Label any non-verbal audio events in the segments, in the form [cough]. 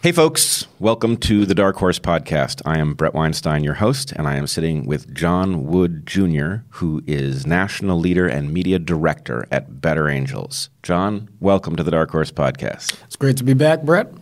Hey, folks, welcome to the Dark Horse Podcast. I am Bret Weinstein, your host, and I am sitting with John Wood Jr., who is National Leader and Media Director at Better Angels. John, welcome to the Dark Horse Podcast. It's great to be back, Bret.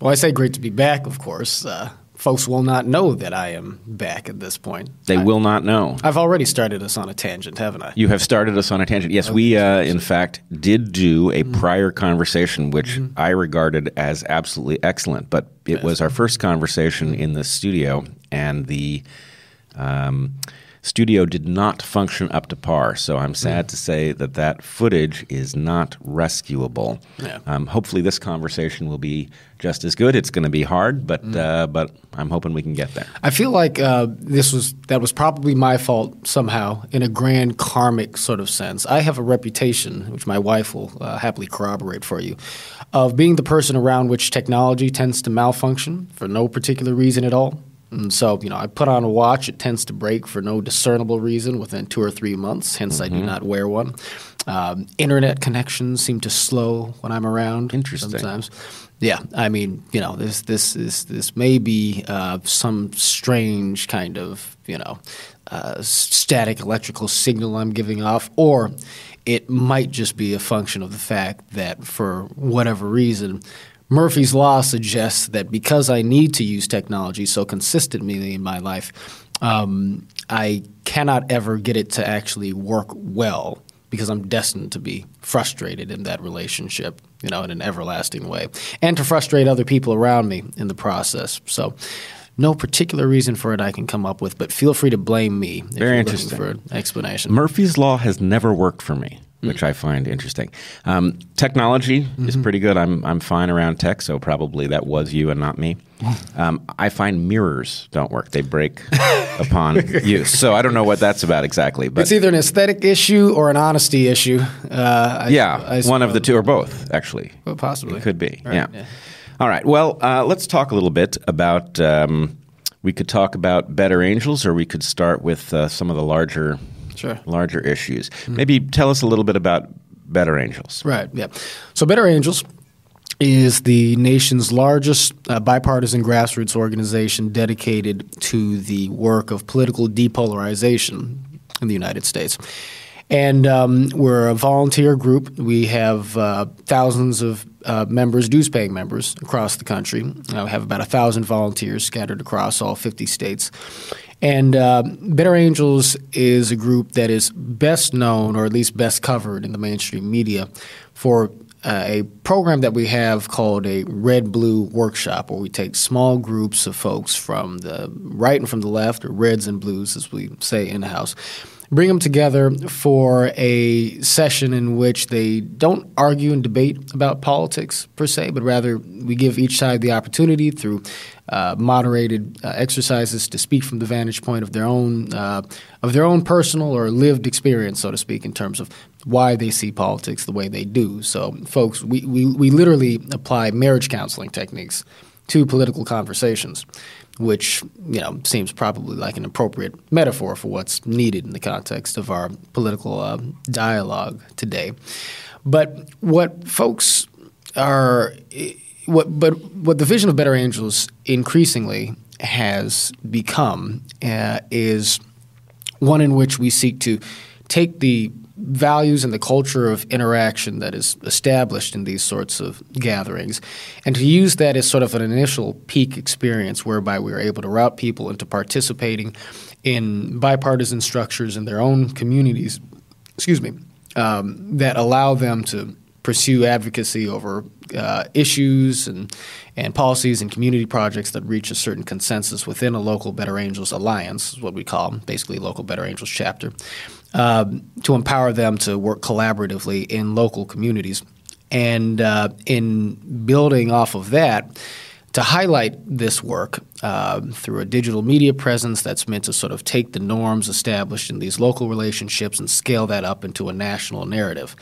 Well, I say great to be back, of course. Uh, folks will not know that I am back at this point. They I, will not know. I've already started us on a tangent, haven't I? You have started us on a tangent. Yes, we, uh, in fact, did do a mm-hmm. prior conversation, which mm-hmm. I regarded as absolutely excellent. But it yes. was our first conversation in the studio, and the. Um, studio did not function up to par. So I'm sad mm. to say that that footage is not rescuable. Yeah. Um, hopefully, this conversation will be just as good. It's going to be hard, but mm. uh, but I'm hoping we can get there. I feel like uh, this was that was probably my fault somehow in a grand karmic sort of sense. I have a reputation, which my wife will uh, happily corroborate for you, of being the person around which technology tends to malfunction for no particular reason at all. And so, you know, I put on a watch. It tends to break for no discernible reason within two or three months. Hence, mm-hmm. I do mm-hmm. not wear one. Um, internet connections seem to slow when I'm around. Interesting. Sometimes. Yeah, I mean, you know, this this is this may be uh, some strange kind of you know uh, static electrical signal I'm giving off, or it might just be a function of the fact that for whatever reason Murphy's Law suggests that because I need to use technology so consistently in my life, um, I cannot ever get it to actually work well because I'm destined to be frustrated in that relationship, you know, in an everlasting way, and to frustrate other people around me in the process. So, no particular reason for it I can come up with, but feel free to blame me if Very you're interesting. for an explanation. Murphy's Law has never worked for me which I find interesting. Um, technology mm-hmm. is pretty good. I'm I'm fine around tech, so probably that was you and not me. Um, I find mirrors don't work; they break [laughs] upon use. So I don't know what that's about exactly. But it's either an aesthetic issue or an honesty issue. Uh, I, yeah, I one of the two or both, actually. Well, possibly it could be. Right, yeah. yeah. All right. Well, uh, let's talk a little bit about. Um, we could talk about Better Angels, or we could start with uh, some of the larger sure. larger issues. Mm-hmm. Maybe tell us a little bit about Better Angels. Right. Yeah. So Better Angels is the nation's largest uh, bipartisan grassroots organization dedicated to the work of political depolarization in the United States. And um, we're a volunteer group. We have uh, thousands of uh, members, dues paying members across the country. Uh, we have about a thousand volunteers scattered across all 50 states. And uh, Better Angels is a group that is best known, or at least best covered in the mainstream media, for uh, a program that we have called a Red Blue Workshop, where we take small groups of folks from the right and from the left, or reds and blues, as we say in the house, bring them together for a session in which they don't argue and debate about politics per se, but rather we give each side the opportunity through uh, moderated uh, exercises to speak from the vantage point of their own uh, of their own personal or lived experience, so to speak, in terms of why they see politics the way they do. So, folks, we, we, we literally apply marriage counseling techniques to political conversations which you know seems probably like an appropriate metaphor for what's needed in the context of our political uh, dialogue today. But what folks are, what but what the vision of Better Angels increasingly has become uh, is one in which we seek to take the values and the culture of interaction that is established in these sorts of gatherings, and to use that as sort of an initial peak experience whereby we are able to route people into participating in bipartisan structures in their own communities, excuse me, um, that allow them to pursue advocacy over uh, issues and, and policies and community projects that reach a certain consensus within a local Better Angels alliance, what we call basically local Better Angels chapter um, to empower them to work collaboratively in local communities. And uh, in building off of that, to highlight this work uh, through a digital media presence that's meant to sort of take the norms established in these local relationships and scale that up into a national narrative.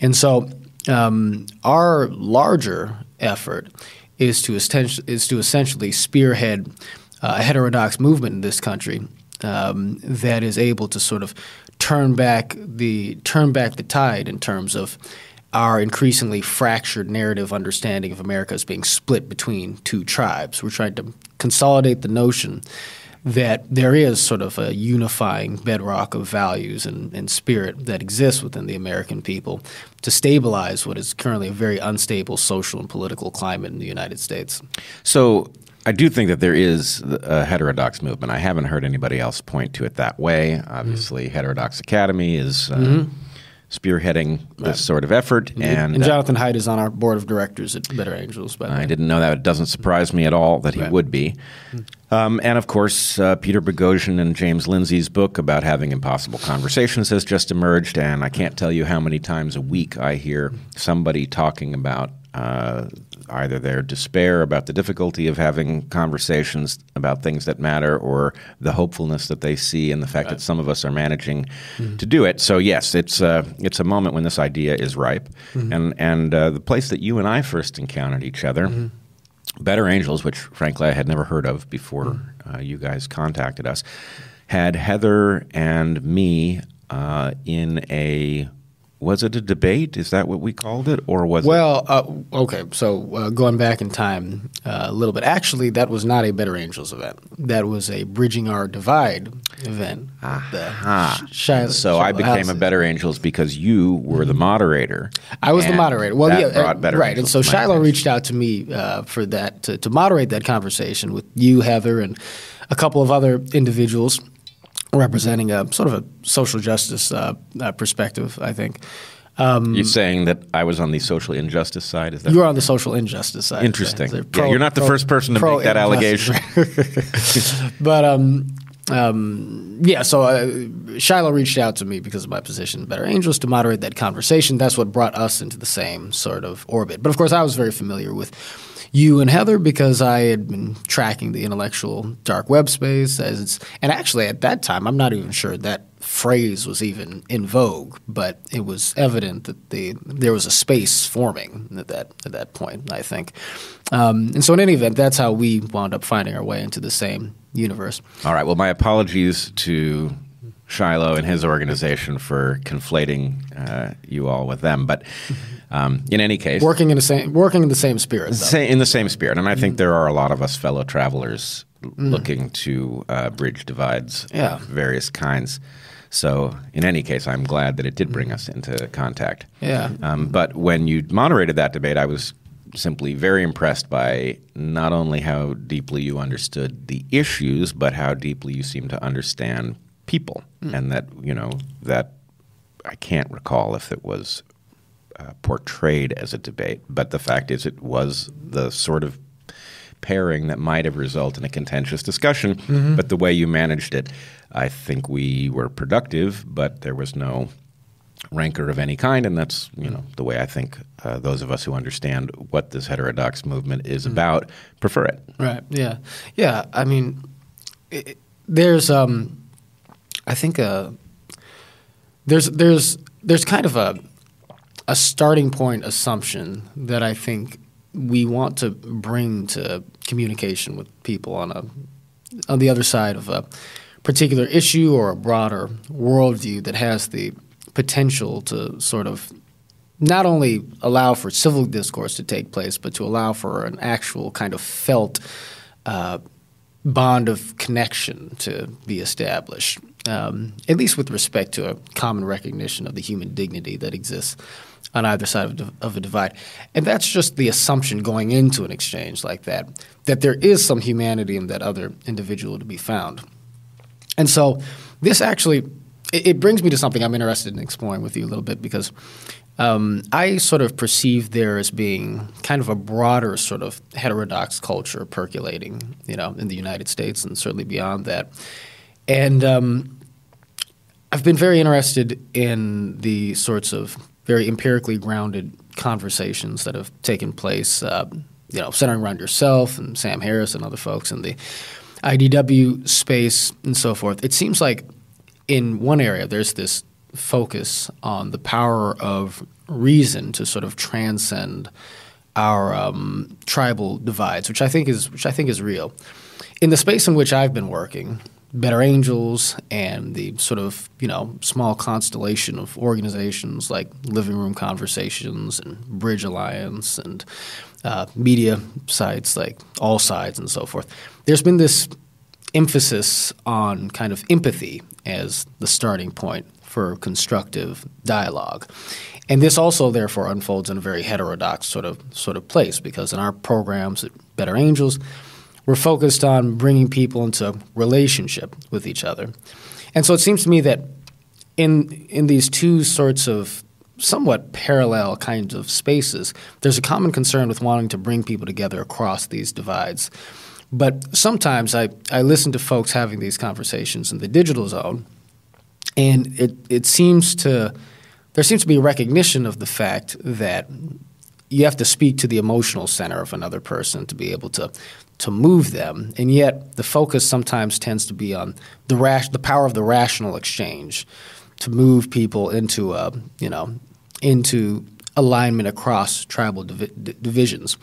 And so, um, our larger effort is to, is to essentially spearhead uh, a heterodox movement in this country um, that is able to sort of turn back the turn back the tide in terms of our increasingly fractured narrative understanding of America as being split between two tribes. We're trying to consolidate the notion that there is sort of a unifying bedrock of values and, and, spirit that exists within the American people to stabilize what is currently a very unstable social and political climate in the United States. So I do think that there is a heterodox movement. I haven't heard anybody else point to it that way. Obviously, mm-hmm. Heterodox Academy is. Uh, mm-hmm spearheading this sort of effort. And, and Jonathan uh, Haidt is on our board of directors at Better Angels. I didn't know that. It doesn't surprise me at all that he right. would be. Um, and of course, uh, Peter Boghossian and James Lindsay's book about having impossible conversations has just emerged. And I can't tell you how many times a week I hear somebody talking about uh, either their despair about the difficulty of having conversations about things that matter or the hopefulness that they see and the fact right. that some of us are managing mm-hmm. to do it. So yes, it's uh, it's a moment when this idea is ripe, mm-hmm. and and uh, the place that you and I first encountered each other. Mm-hmm. Better Angels, which frankly I had never heard of before mm-hmm. uh, you guys contacted us, had Heather and me uh, in a was it a debate? Is that what we called it, or was well, it? Well, uh, okay. So uh, going back in time uh, a little bit, actually, that was not a Better Angels event. That was a Bridging Our Divide event. Ah, Sh- so I became a Better Angels because you were the moderator. I was the moderator. Well, yeah, uh, right. Angels and so Shiloh reached out to me uh, for that to, to moderate that conversation with you, Heather, and a couple of other individuals representing a sort of a social justice uh, uh, perspective. I think. Um, you're saying that I was on the social injustice side. Is that you're on the social injustice side? Interesting. Pro, yeah, you're not the pro, first person to make that allegation. [laughs] [laughs] but um, um, yeah, so uh, Shiloh reached out to me because of my position Better Angels to moderate that conversation. That's what brought us into the same sort of orbit. But of course, I was very familiar with you and Heather because I had been tracking the intellectual dark web space as it's and actually at that time I'm not even sure that phrase was even in vogue, but it was evident that the there was a space forming at that at that point. I think, um, and so in any event, that's how we wound up finding our way into the same universe. All right. Well, my apologies to Shiloh and his organization for conflating uh, you all with them, but. Um, in any case, working in the same working in the same spirit, in the same spirit, and I think mm-hmm. there are a lot of us fellow travelers mm. looking to uh, bridge divides yeah. of various kinds. So, in any case, I'm glad that it did bring us into contact. Yeah. Um, but when you moderated that debate, I was simply very impressed by not only how deeply you understood the issues, but how deeply you seemed to understand people, mm. and that you know that I can't recall if it was uh, portrayed as a debate, but the fact is, it was the sort of pairing that might have resulted in a contentious discussion. Mm-hmm. But the way you managed it, I think we were productive, but there was no rancor of any kind, and that's you know the way I think uh, those of us who understand what this heterodox movement is mm-hmm. about prefer it. Right. Yeah. Yeah. I mean, it, there's um, I think uh, there's there's there's kind of a a starting point assumption that I think we want to bring to communication with people on a on the other side of a particular issue or a broader worldview that has the potential to sort of not only allow for civil discourse to take place, but to allow for an actual kind of felt uh, bond of connection to be established, um, at least with respect to a common recognition of the human dignity that exists on either side of, of a divide. And that's just the assumption going into an exchange like that, that there is some humanity in that other individual to be found. And so this actually it, it brings me to something I'm interested in exploring with you a little bit because um, I sort of perceive there as being kind of a broader sort of heterodox culture percolating, you know, in the United States and certainly beyond that. And um, I've been very interested in the sorts of very empirically grounded conversations that have taken place, uh, you know, centering around yourself and Sam Harris and other folks in the IDW space and so forth. It seems like in one area there's this focus on the power of reason to sort of transcend our um, tribal divides, which I think is which I think is real. In the space in which I've been working, Better Angels and the sort of you know small constellation of organizations like Living Room Conversations and Bridge Alliance and uh, media sites like All Sides and so forth. There's been this emphasis on kind of empathy as the starting point for constructive dialogue. And this also therefore unfolds in a very heterodox sort of sort of place because in our programs at Better Angels, we're focused on bringing people into relationship with each other. And so it seems to me that in in these two sorts of somewhat parallel kinds of spaces, there's a common concern with wanting to bring people together across these divides. But sometimes I, I listen to folks having these conversations in the digital zone, and it, it seems to there seems to be a recognition of the fact that you have to speak to the emotional center of another person to be able to to move them, and yet the focus sometimes tends to be on the rash, the power of the rational exchange to move people into a you know into alignment across tribal divi- divisions,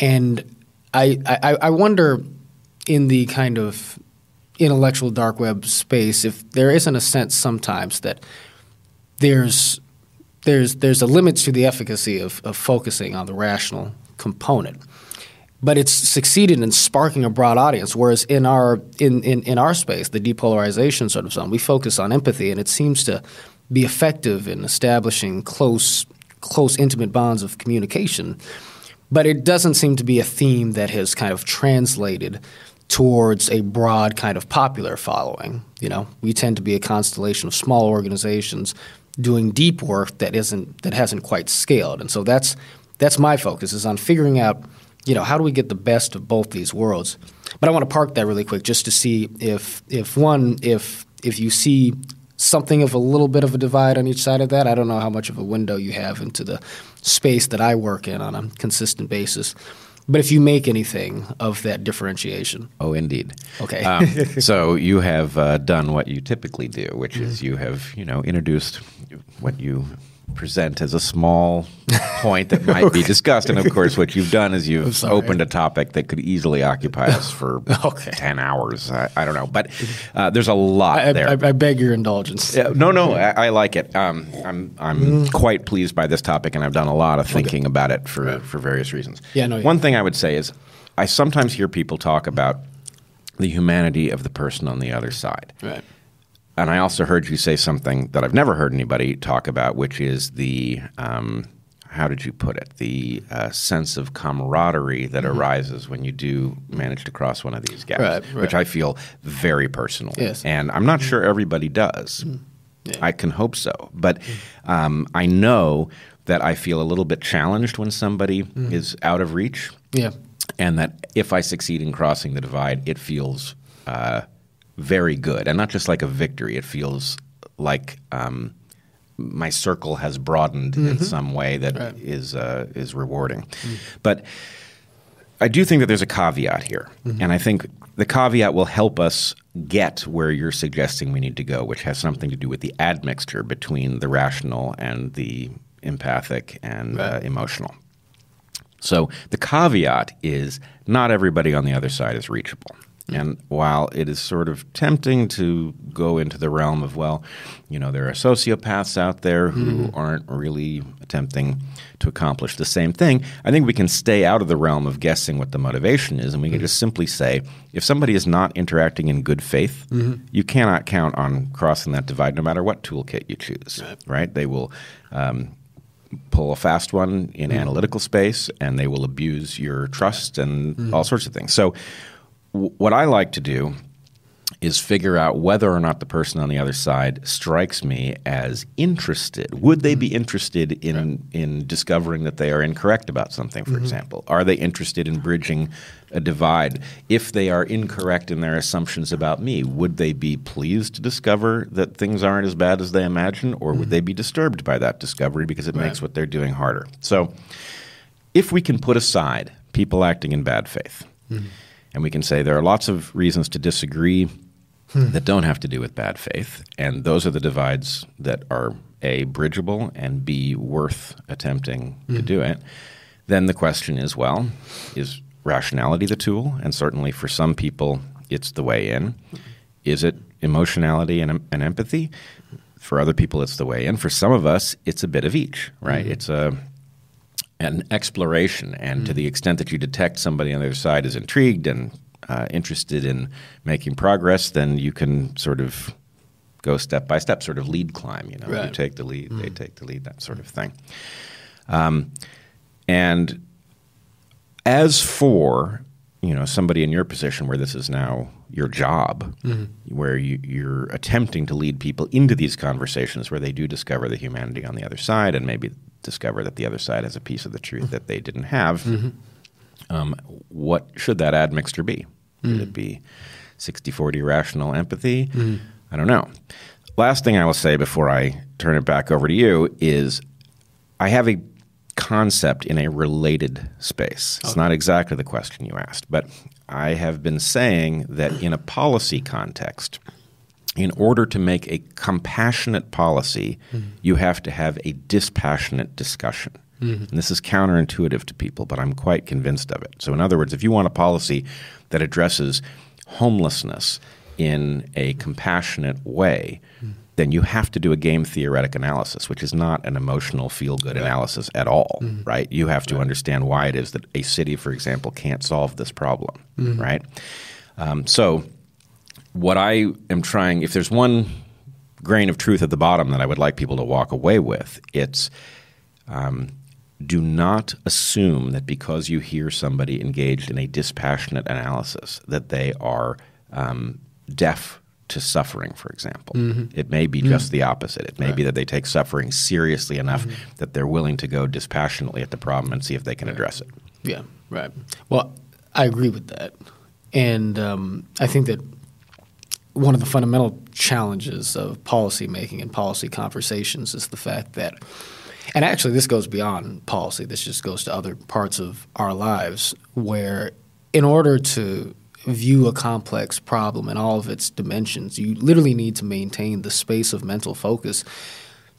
and I, I I wonder in the kind of intellectual dark web space if there isn't a sense sometimes that there's there's there's a limit to the efficacy of, of focusing on the rational component. But it's succeeded in sparking a broad audience. Whereas in our in, in, in our space, the depolarization sort of zone, we focus on empathy, and it seems to be effective in establishing close close intimate bonds of communication. But it doesn't seem to be a theme that has kind of translated towards a broad kind of popular following. You know, we tend to be a constellation of small organizations doing deep work that isn't that hasn't quite scaled. And so that's that's my focus is on figuring out, you know, how do we get the best of both these worlds. But I want to park that really quick just to see if if one if if you see something of a little bit of a divide on each side of that. I don't know how much of a window you have into the space that I work in on a consistent basis. But if you make anything of that differentiation. Oh, indeed. Okay. um, [laughs] so you have uh, done what you typically do, which mm-hmm. is you have, you know, introduced what you present as a small [laughs] point that might okay. be discussed. And of course, what you've done is you've opened a topic that could easily occupy us for [laughs] okay. 10 hours. I, I, don't know. But uh, there's a lot I, there. I, I, beg your indulgence. Yeah, no, no, I, like it. Um, I'm, I'm mm. quite pleased by this topic, and I've done a lot of thinking okay. about it for, for various reasons. Yeah, no, One thing I would say is I sometimes hear people talk about the humanity of the person on the other side. Right. And I also heard you say something that I've never heard anybody talk about, which is the um, how did you put it? The uh, sense of camaraderie that mm-hmm. arises when you do manage to cross one of these gaps, right, right. which I feel very personal. Yes. And I'm not sure everybody does. Mm-hmm. Yeah. I can hope so. But um, I know that I feel a little bit challenged when somebody mm-hmm. is out of reach. Yeah. And that if I succeed in crossing the divide, it feels uh, very good, and not just like a victory. It feels like um, my circle has broadened mm-hmm. in some way that right. is uh, is rewarding. Mm-hmm. But I do think that there's a caveat here, mm-hmm. and I think the caveat will help us get where you're suggesting we need to go, which has something to do with the admixture between the rational and the empathic and uh, right. uh, emotional. So the caveat is not everybody on the other side is reachable. And while it is sort of tempting to go into the realm of, well, you know, there are sociopaths out there who mm. aren't really attempting to accomplish the same thing, I think we can stay out of the realm of guessing what the motivation is. And we can mm. just simply say if somebody is not interacting in good faith, mm-hmm. you cannot count on crossing that divide no matter what toolkit you choose, right? right? They will. Um, pull a fast one in mm. analytical space and they will abuse your trust and mm. all sorts of things. So what I like to do is figure out whether or not the person on the other side strikes me as interested. Would they be interested in right. in discovering that they are incorrect about something, for mm-hmm. example? Are they interested in bridging a divide? If they are incorrect in their assumptions about me, would they be pleased to discover that things aren't as bad as they imagine, or mm-hmm. would they be disturbed by that discovery because it right. makes what they're doing harder? So, if we can put aside people acting in bad faith. Mm-hmm and we can say there are lots of reasons to disagree hmm. that don't have to do with bad faith. And those are the divides that are A, bridgeable, and B, worth attempting hmm. to do it. Then the question is well, is rationality the tool? And certainly for some people, it's the way in. is it emotionality and, and empathy? For other people, it's the way in. For some of us, it's a bit of each, right? Mm-hmm. It's a an exploration, and mm-hmm. to the extent that you detect somebody on the other side is intrigued and uh, interested in making progress, then you can sort of go step by step, sort of lead climb. You know, right. you take the lead, mm-hmm. they take the lead, that sort of thing. Um, and as for you know somebody in your position where this is now your job, mm-hmm. where you, you're attempting to lead people into these conversations where they do discover the humanity on the other side, and maybe discover that the other side has a piece of the truth that they didn't have. Mm-hmm. Um, what should that admixture be? Should mm-hmm. it be 60 40 rational empathy? Mm-hmm. I don't know. Last thing I will say before I turn it back over to you is I have a concept in a related space. It's okay. not exactly the question you asked, but I have been saying that in a policy context, in order to make a compassionate policy, mm-hmm. you have to have a dispassionate discussion. Mm-hmm. And this is counterintuitive to people, but I'm quite convinced of it. So, in other words, if you want a policy that addresses homelessness in a compassionate way, mm-hmm then you have to do a game theoretic analysis, which is not an emotional feel good right. analysis at all, mm-hmm. right? You have to right. understand why it is that a city, for example, can't solve this problem, mm-hmm. right? Um, so, what I am trying, if there's one grain of truth at the bottom that I would like people to walk away with, it's um, do not assume that because you hear somebody engaged in a dispassionate analysis that they are um, deaf to suffering, for example. Mm-hmm. It may be mm-hmm. just the opposite. It may right. be that they take suffering seriously enough mm-hmm. that they're willing to go dispassionately at the problem and see if they can address it. Yeah, right. Well, I agree with that. And um, I think that one of the fundamental challenges of policy making and policy conversations is the fact that, and actually this goes beyond policy, this just goes to other parts of our lives, where in order to view a complex problem in all of its dimensions. You literally need to maintain the space of mental focus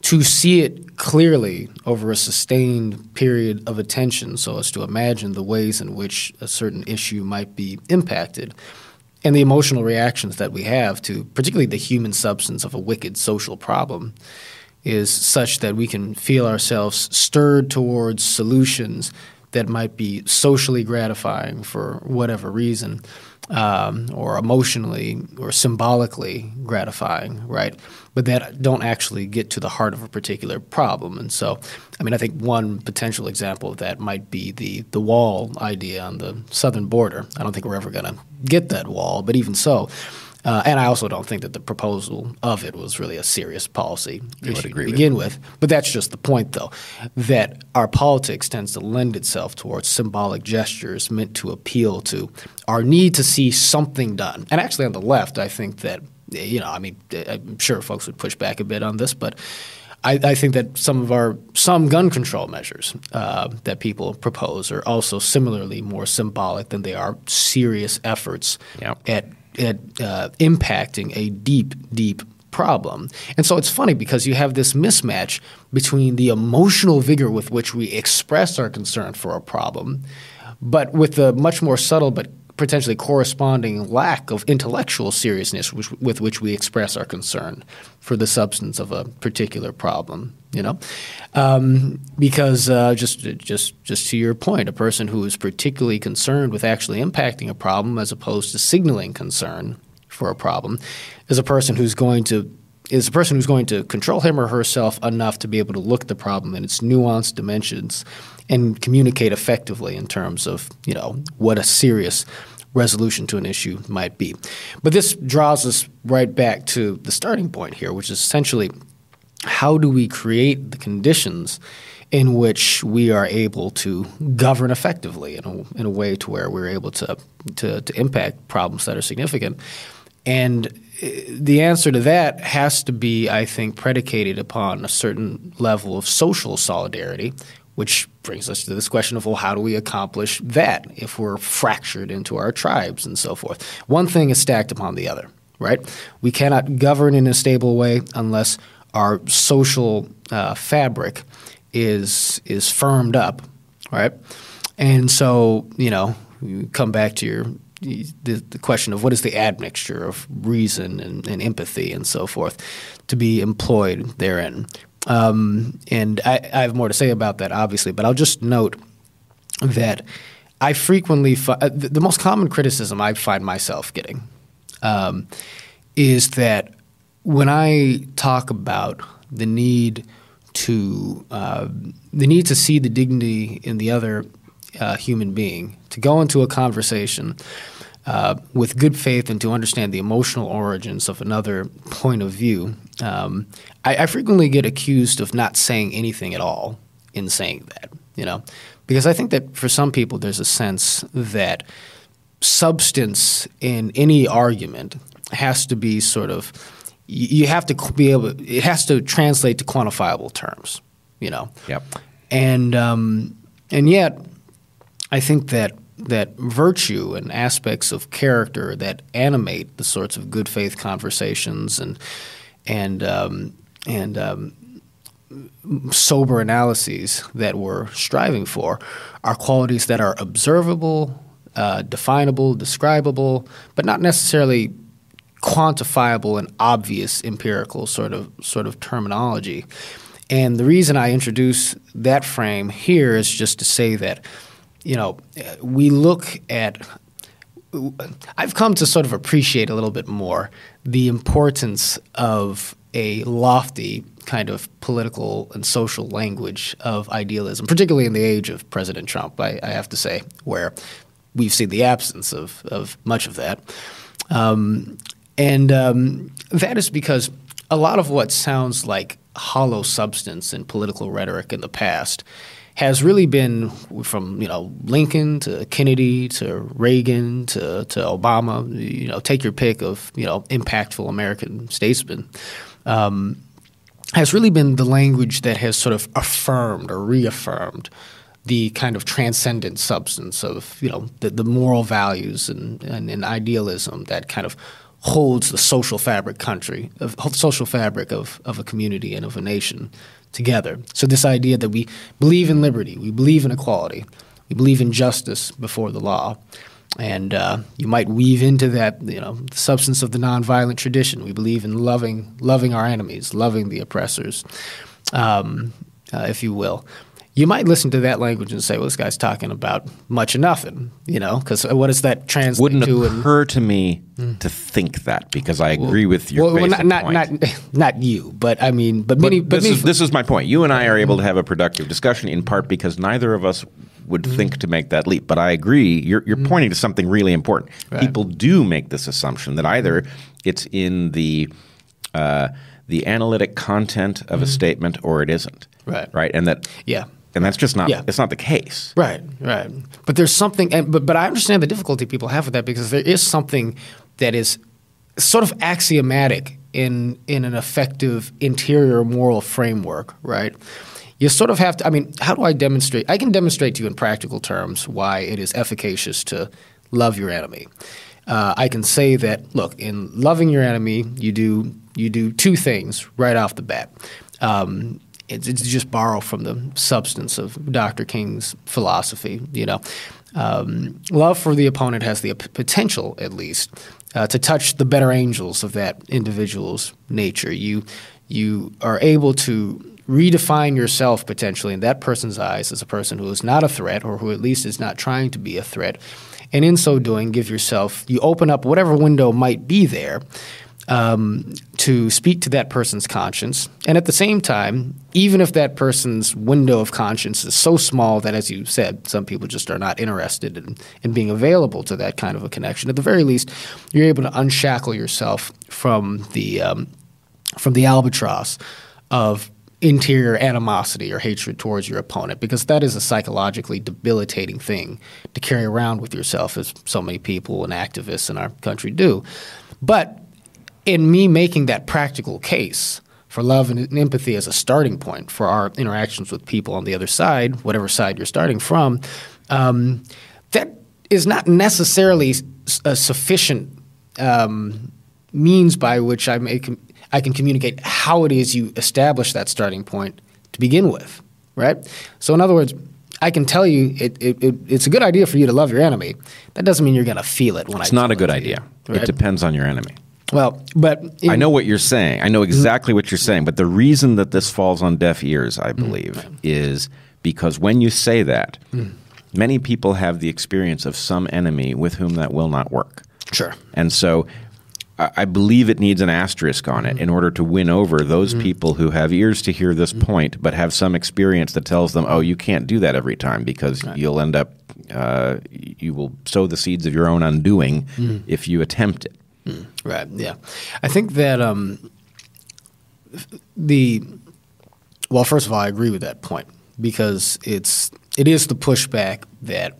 to see it clearly over a sustained period of attention so as to imagine the ways in which a certain issue might be impacted and the emotional reactions that we have to particularly the human substance of a wicked social problem is such that we can feel ourselves stirred towards solutions that might be socially gratifying for whatever reason um, or emotionally or symbolically gratifying, right? But that don't actually get to the heart of a particular problem. And so, I mean, I think one potential example of that might be the the wall idea on the southern border. I don't think we're ever going to get that wall, but even so. Uh, and I also don't think that the proposal of it was really a serious policy I issue to begin with, with. But that's just the point, though, that our politics tends to lend itself towards symbolic gestures meant to appeal to our need to see something done. And actually, on the left, I think that you know, I mean, I'm sure folks would push back a bit on this, but I, I, think that some of our some gun control measures uh, that people propose are also similarly more symbolic than they are serious efforts yep. at at uh, impacting a deep, deep problem. And so it's funny because you have this mismatch between the emotional vigor with which we express our concern for a problem, but with the much more subtle but potentially corresponding lack of intellectual seriousness which, with which we express our concern for the substance of a particular problem. You know, um, because uh, just just just to your point, a person who is particularly concerned with actually impacting a problem, as opposed to signaling concern for a problem, is a person who's going to is a person who's going to control him or herself enough to be able to look at the problem in its nuanced dimensions and communicate effectively in terms of you know what a serious resolution to an issue might be. But this draws us right back to the starting point here, which is essentially how do we create the conditions in which we are able to govern effectively in a, in a way to where we're able to, to, to impact problems that are significant. And the answer to that has to be, I think, predicated upon a certain level of social solidarity, which brings us to this question of well, how do we accomplish that if we're fractured into our tribes and so forth? One thing is stacked upon the other, right? We cannot govern in a stable way unless our social uh, fabric is is firmed up, right? And so you know, you come back to your the, the, question of what is the admixture of reason and, and, empathy and so forth to be employed therein. Um, and I, I, have more to say about that, obviously, but I'll just note that I frequently fi- uh, the, the, most common criticism I find myself getting um, is that when I talk about the need to uh, the need to see the dignity in the other uh, human being, to go into a conversation uh, with good faith and to understand the emotional origins of another point of view, um, I, I, frequently get accused of not saying anything at all in saying that. You know, because I think that for some people there's a sense that substance in any argument has to be sort of you have to be able it has to translate to quantifiable terms you know yep and um, and yet I think that that virtue and aspects of character that animate the sorts of good faith conversations and and um, and um, sober analyses that we're striving for are qualities that are observable, uh, definable, describable, but not necessarily quantifiable and obvious empirical sort of sort of terminology. And the reason I introduce that frame here is just to say that you know, we look at I've come to sort of appreciate a little bit more the importance of a lofty kind of political and social language of idealism, particularly in the age of President Trump, I, I have to say, where we've seen the absence of, of much of that. Um, and um, that is because a lot of what sounds like hollow substance in political rhetoric in the past has really been from you know Lincoln to Kennedy to Reagan to, to Obama. You know, take your pick of you know impactful American statesmen. Um, has really been the language that has sort of affirmed or reaffirmed the kind of transcendent substance of you know the, the moral values and, and, and, idealism that kind of holds the social fabric country of social fabric of, of a community and of a nation together. So, this idea that we believe in liberty, we believe in equality, we believe in justice before the law. And uh, you might weave into that, you know, the substance of the nonviolent tradition. We believe in loving, loving our enemies, loving the oppressors, um, uh, if you will you might listen to that language and say, "Well, this guy's talking about much and nothing," you know, because what does that translate Wouldn't to? Wouldn't occur to me mm. to think that because I agree well, with your well, well, not, not, point. Not, [laughs] not you, but I mean, but, but many. But this, many, is, this is my point. You and I are able to have a productive discussion in part because neither of us would mm think to make that leap. But I agree. You're, you're mm pointing to something really important. Right. People do make this assumption that either it's in the uh, the analytic content of a mm-hmm. statement or it isn't. Right. Right. And that yeah and that's just not yeah. it's not the case. Right right. But there's something and, but but I understand the difficulty people have with that because there is something that is sort of axiomatic in in an effective interior moral framework right? You sort of have to I mean how do I demonstrate I can demonstrate to you in practical terms why it is efficacious to love your enemy. Uh, I can say that look in loving your enemy you do you do two things right off the bat. Um, it's, it's just borrow from the substance of Dr. King's philosophy. You know, um, love for the opponent has the potential, at least, uh, to touch the better angels of that individual's nature. You you are able to redefine yourself potentially in that person's eyes as a person who is not a threat, or who at least is not trying to be a threat. And in so doing, give yourself you open up whatever window might be there um, to speak to that person's conscience. And at the same time, even if that person's window of conscience is so small that, as you said, some people just are not interested in, in being available to that kind of a connection, at the very least, you're able to unshackle yourself from the, um, from the albatross of interior animosity or hatred towards your opponent because that is a psychologically debilitating thing to carry around with yourself as so many people and activists in our country do. But in me making that practical case for love and empathy as a starting point for our interactions with people on the other side, whatever side you're starting from, um, that is not necessarily a sufficient um, means by which I, make, I can communicate how it is you establish that starting point to begin with, right? So, in other words, I can tell you it, it, it, it's a good idea for you to love your enemy. That doesn't mean you're going to feel it when It's I not tell a good idea. you, right? It depends on your enemy. Well, but in- I know what you're saying. I know mm. exactly what you're saying. But the reason that this falls on deaf ears, I mm. believe, is because when you say that, mm. many people have the experience of some enemy with whom that will not work. Sure. And so I I believe it needs an asterisk on it in order to win over those people who have ears to hear this point, but have some experience that tells them, oh, you can't do that every time because you'll end up, uh, you will sow the seeds of your own undoing if you attempt it. Right. Yeah. I think that um, the well, first of all, I agree with that point because it's it is the pushback that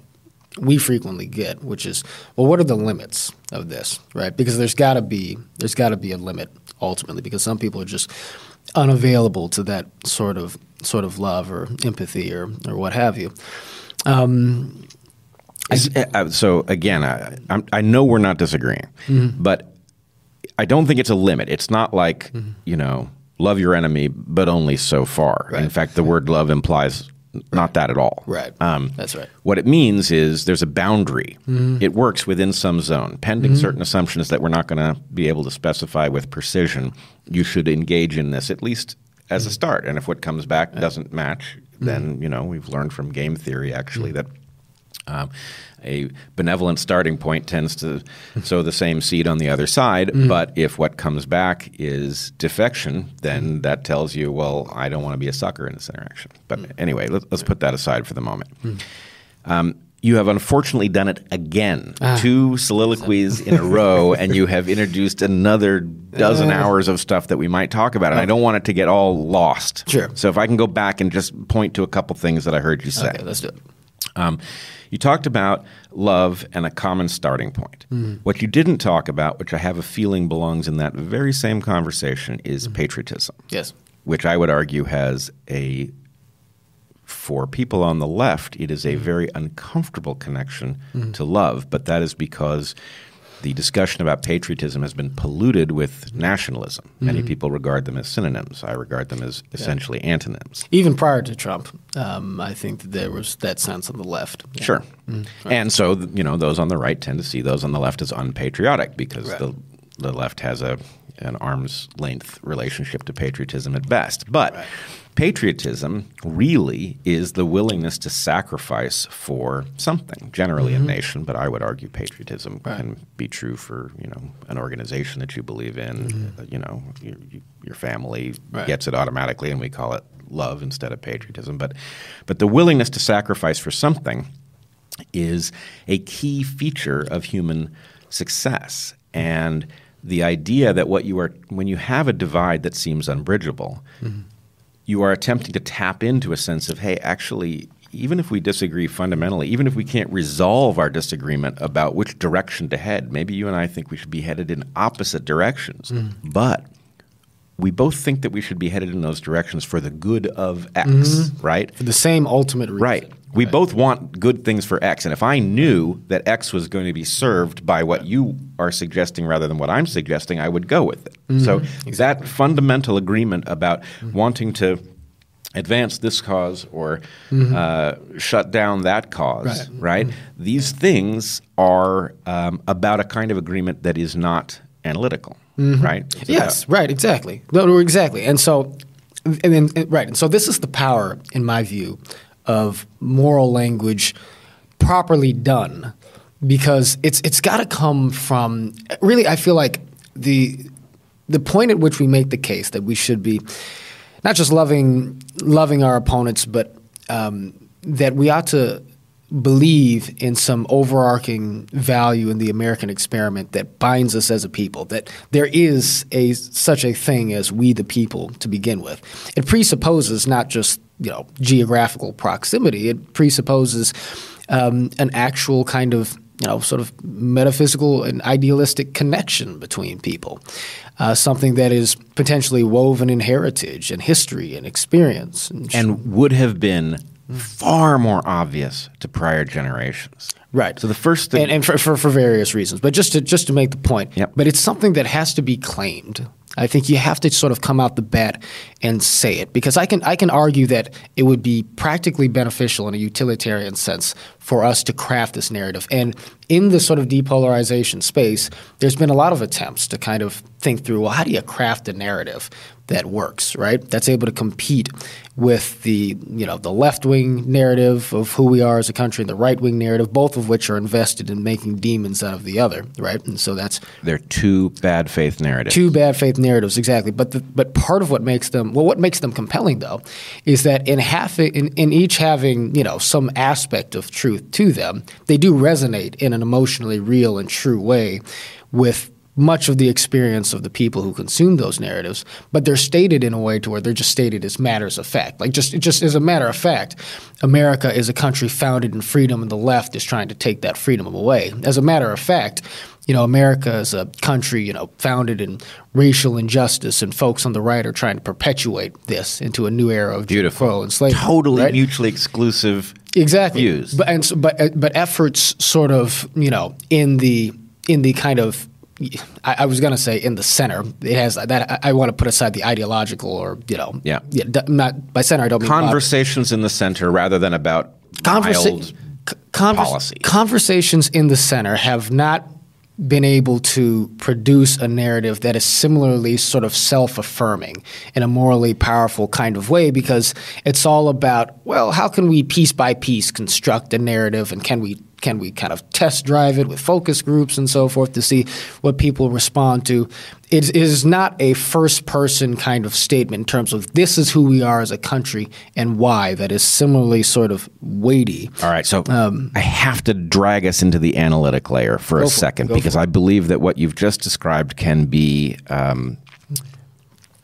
we frequently get, which is, well, what are the limits of this, right? Because there's got to be there's got to be a limit ultimately, because some people are just unavailable to that sort of sort of love or empathy or or what have you. Um, Uh, so again, I, I'm, I know we're not disagreeing, Mm-hmm. but I don't think it's a limit. It's not like you know, love your enemy, but only so far. In fact, the word love implies not that at all. Right. Um, That's right. What it means is there's a boundary. Mm-hmm. It works within some zone, pending certain assumptions that we're not going to be able to specify with precision. You should engage in this at least as Mm-hmm. a start. And if what comes back doesn't match, then you know we've learned from game theory actually Mm-hmm. that um, a benevolent starting point tends to sow the same seed on the other side. Mm-hmm. But if what comes back is defection, then that tells you, well, I don't want to be a sucker in this interaction. But Mm. anyway, let, let's put that aside for the moment. Um, you have unfortunately done it again. Ah. Two soliloquies in a row, and you have introduced another dozen Uh. hours of stuff that we might talk about. And I don't want it to get all lost. Sure. So if I can go back and just point to a couple things that I heard you say. okay, let's do it. Um, you talked about love and a common starting point. Hmm. What you didn't talk about, which I have a feeling belongs in that very same conversation, is hmm. patriotism, Yes. which I would argue has a, for people on the left, it is a hmm. very uncomfortable connection to love, but that is because the discussion about patriotism has been polluted with nationalism. Many people regard them as synonyms. I regard them as essentially antonyms. Even prior to Trump, um, I think that there was that sense on the left. Yeah. Sure. And so, you know, those on the right tend to see those on the left as unpatriotic because Right. the, the left has a an arm's length relationship to patriotism at best. But Right. Patriotism really is the willingness to sacrifice for something, generally a nation, but I would argue patriotism Mm-hmm. Right. can be true for, you know, an organization that you believe in, uh, you know, your, your family Mm-hmm. Right. gets it automatically and we call it love instead of patriotism. But but the willingness to sacrifice for something is a key feature of human success. And the idea that what you are, when you have a divide that seems unbridgeable, you are attempting to tap into a sense of, hey, actually, even if we disagree fundamentally, even if we can't resolve our disagreement about which direction to head, maybe you and I think we should be headed in opposite directions, hmm. but we both think that we should be headed in those directions for the good of X, mm-hmm. right? For the same ultimate reason. Right. We both want good things for X. And if I knew that X was going to be served by what you are suggesting rather than what I'm suggesting, I would go with it. Mm-hmm. So that fundamental agreement about wanting to advance this cause or uh, shut down that cause, Mm-hmm. Right. right? These things are um, about a kind of agreement that is not analytical, right? It's Mm-hmm. Yes, about- right, exactly. No, no, exactly. And so, and then, and- right. And so, this is the power, in my view, of moral language properly done, because it's it's got to come from. Really, I feel like the the point at which we make the case that we should be not just loving loving our opponents, but um, that we ought to believe in some overarching value in the American experiment that binds us as a people. That there is a such a thing as we the people to begin with. It presupposes not just you know geographical proximity. It presupposes um, an actual kind of you know, sort of metaphysical and idealistic connection between people, uh, something that is potentially woven in heritage and history and experience. And, and would have been far more obvious to prior generations. right. So the first thing, and, and for, for, for various reasons, but just to just to make the point, Yep. but it's something that has to be claimed. I think you have to sort of come out the bat and say it because I can I can argue that it would be practically beneficial in a utilitarian sense for us to craft this narrative. And in the sort of depolarization space, there's been a lot of attempts to kind of think through well, how do you craft a narrative that works, right? That's able to compete with the you know the left wing narrative of who we are as a country and the right wing narrative, both of which are invested in making demons out of the other, right? And so that's they're two bad faith narratives. Two bad faith narratives, exactly. But the, but part of what makes them well, what makes them compelling though, is that in half in, in each having you know some aspect of truth to them, they do resonate in an emotionally real and true way with much of the experience of the people who consume those narratives, but they're stated in a way to where they're just stated as matters of fact. Like just just as a matter of fact, America is a country founded in freedom, and the left is trying to take that freedom away. As a matter of fact, you know, America is a country, you know, founded in racial injustice, and folks on the right are trying to perpetuate this into a new era of beautiful Jim Crow and slavery. Totally right? mutually exclusive exactly. views. But and but uh, but efforts sort of you know in the in the kind of I, I was going to say in the center. It has that. I, I, want to put aside the ideological or you know, yeah, yeah. Not by center. I don't mean conversations in the center rather than about Conversa- mild convers- policy. Conversations in the center have not been able to produce a narrative that is similarly sort of self-affirming in a morally powerful kind of way because it's all about well how can we piece by piece construct a narrative and can we can we kind of test drive it with focus groups and so forth to see what people respond to? It is not a first person kind of statement in terms of this is who we are as a country and why that is similarly sort of weighty. All right, so um, I have to drag us into the analytic layer for a second because I believe that what you've just described can be um,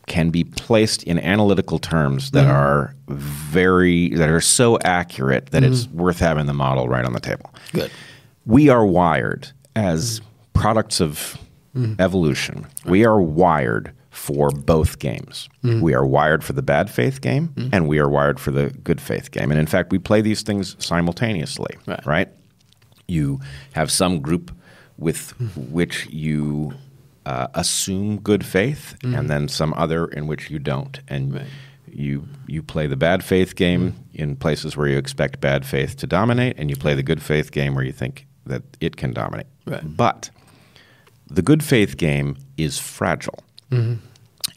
can be placed in analytical terms that mm-hmm. are very that are so accurate that mm-hmm. it's worth having the model right on the table. Good. We are wired as mm-hmm. products of mm-hmm. evolution. We are wired for both games. Mm-hmm. We are wired for the bad faith game mm-hmm. and we are wired for the good faith game. And in fact, we play these things simultaneously, right? right? You have some group with which you uh, assume good faith, mm-hmm. and then some other in which you don't, and right. you you play the bad faith game mm-hmm. in places where you expect bad faith to dominate, and you play the good faith game where you think that it can dominate. Right. But the good faith game is fragile. Mm-hmm.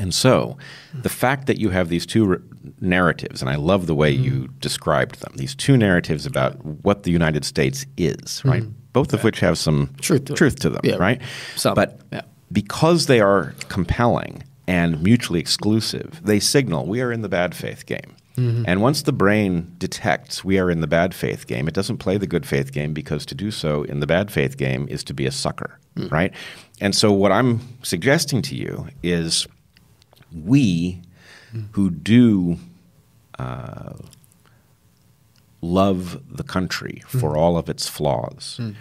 And so, the fact that you have these two r- narratives, and I love the way mm-hmm. you described them, these two narratives about what the United States is, right? Mm-hmm. Both of which have some truth to, truth to them, yeah. right? Some, but yeah because they are compelling and mutually exclusive, they signal we are in the bad faith game. Mm-hmm. And once the brain detects we are in the bad faith game, it doesn't play the good faith game because to do so in the bad faith game is to be a sucker, mm-hmm. right? And so what I'm suggesting to you is we mm-hmm. who do uh, love the country for mm-hmm. all of its flaws mm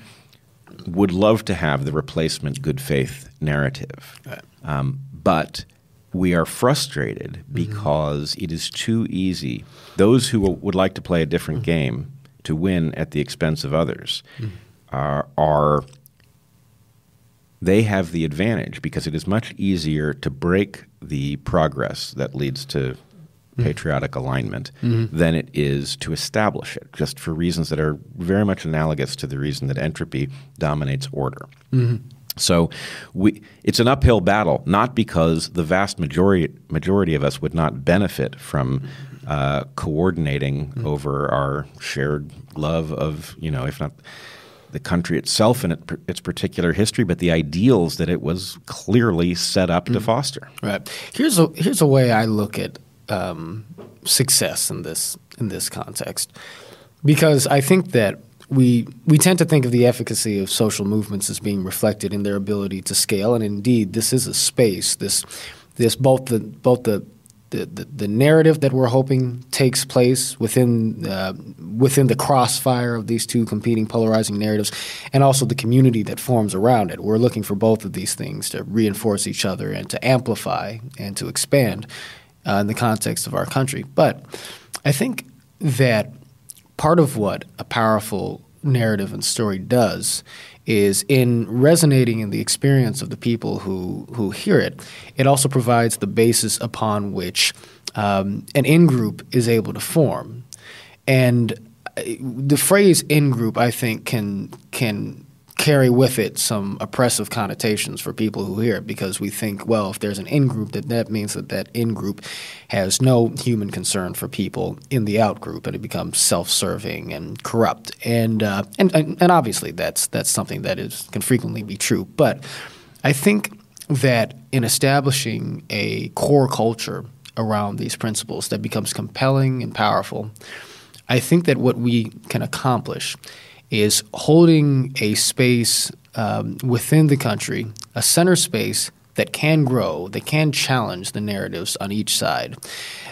would love to have the replacement good faith narrative. Um, but we are frustrated mm-hmm. because mm-hmm. it is too easy. Those who would like to play a different mm-hmm. game to win at the expense of others mm-hmm. are, are they have the advantage because it is much easier to break the progress that leads to. Patriotic alignment mm-hmm. than it is to establish it, just for reasons that are very much analogous to the reason that entropy dominates order. Mm-hmm. So we, it's an uphill battle, not because the vast majority majority of us would not benefit from uh, coordinating mm-hmm. over our shared love of, you know, if not the country itself and it, its particular history, but the ideals that it was clearly set up to mm-hmm. foster. Right. Here's a here's a way I look at um, success in this in this context, because I think that we we tend to think of the efficacy of social movements as being reflected in their ability to scale, and indeed, this is a space. This this both the both the the, the, the narrative that we're hoping takes place within uh, within the crossfire of these two competing polarizing narratives, and also the community that forms around it. We're looking for both of these things to reinforce each other and to amplify and to expand uh, in the context of our country. But I think that part of what a powerful narrative and story does is in resonating in the experience of the people who, who hear it, it also provides the basis upon which um, an in group is able to form. And uh, the phrase in group, I think, can, can carry with it some oppressive connotations for people who hear it because we think, well, if there's an in group, that that means that that in group has no human concern for people in the out group, and it becomes self-serving and corrupt. And uh, and, and obviously that's that's something that is can frequently be true. But I think that in establishing a core culture around these principles that becomes compelling and powerful, I think that what we can accomplish is holding a space um, within the country, a center space that can grow, that can challenge the narratives on each side,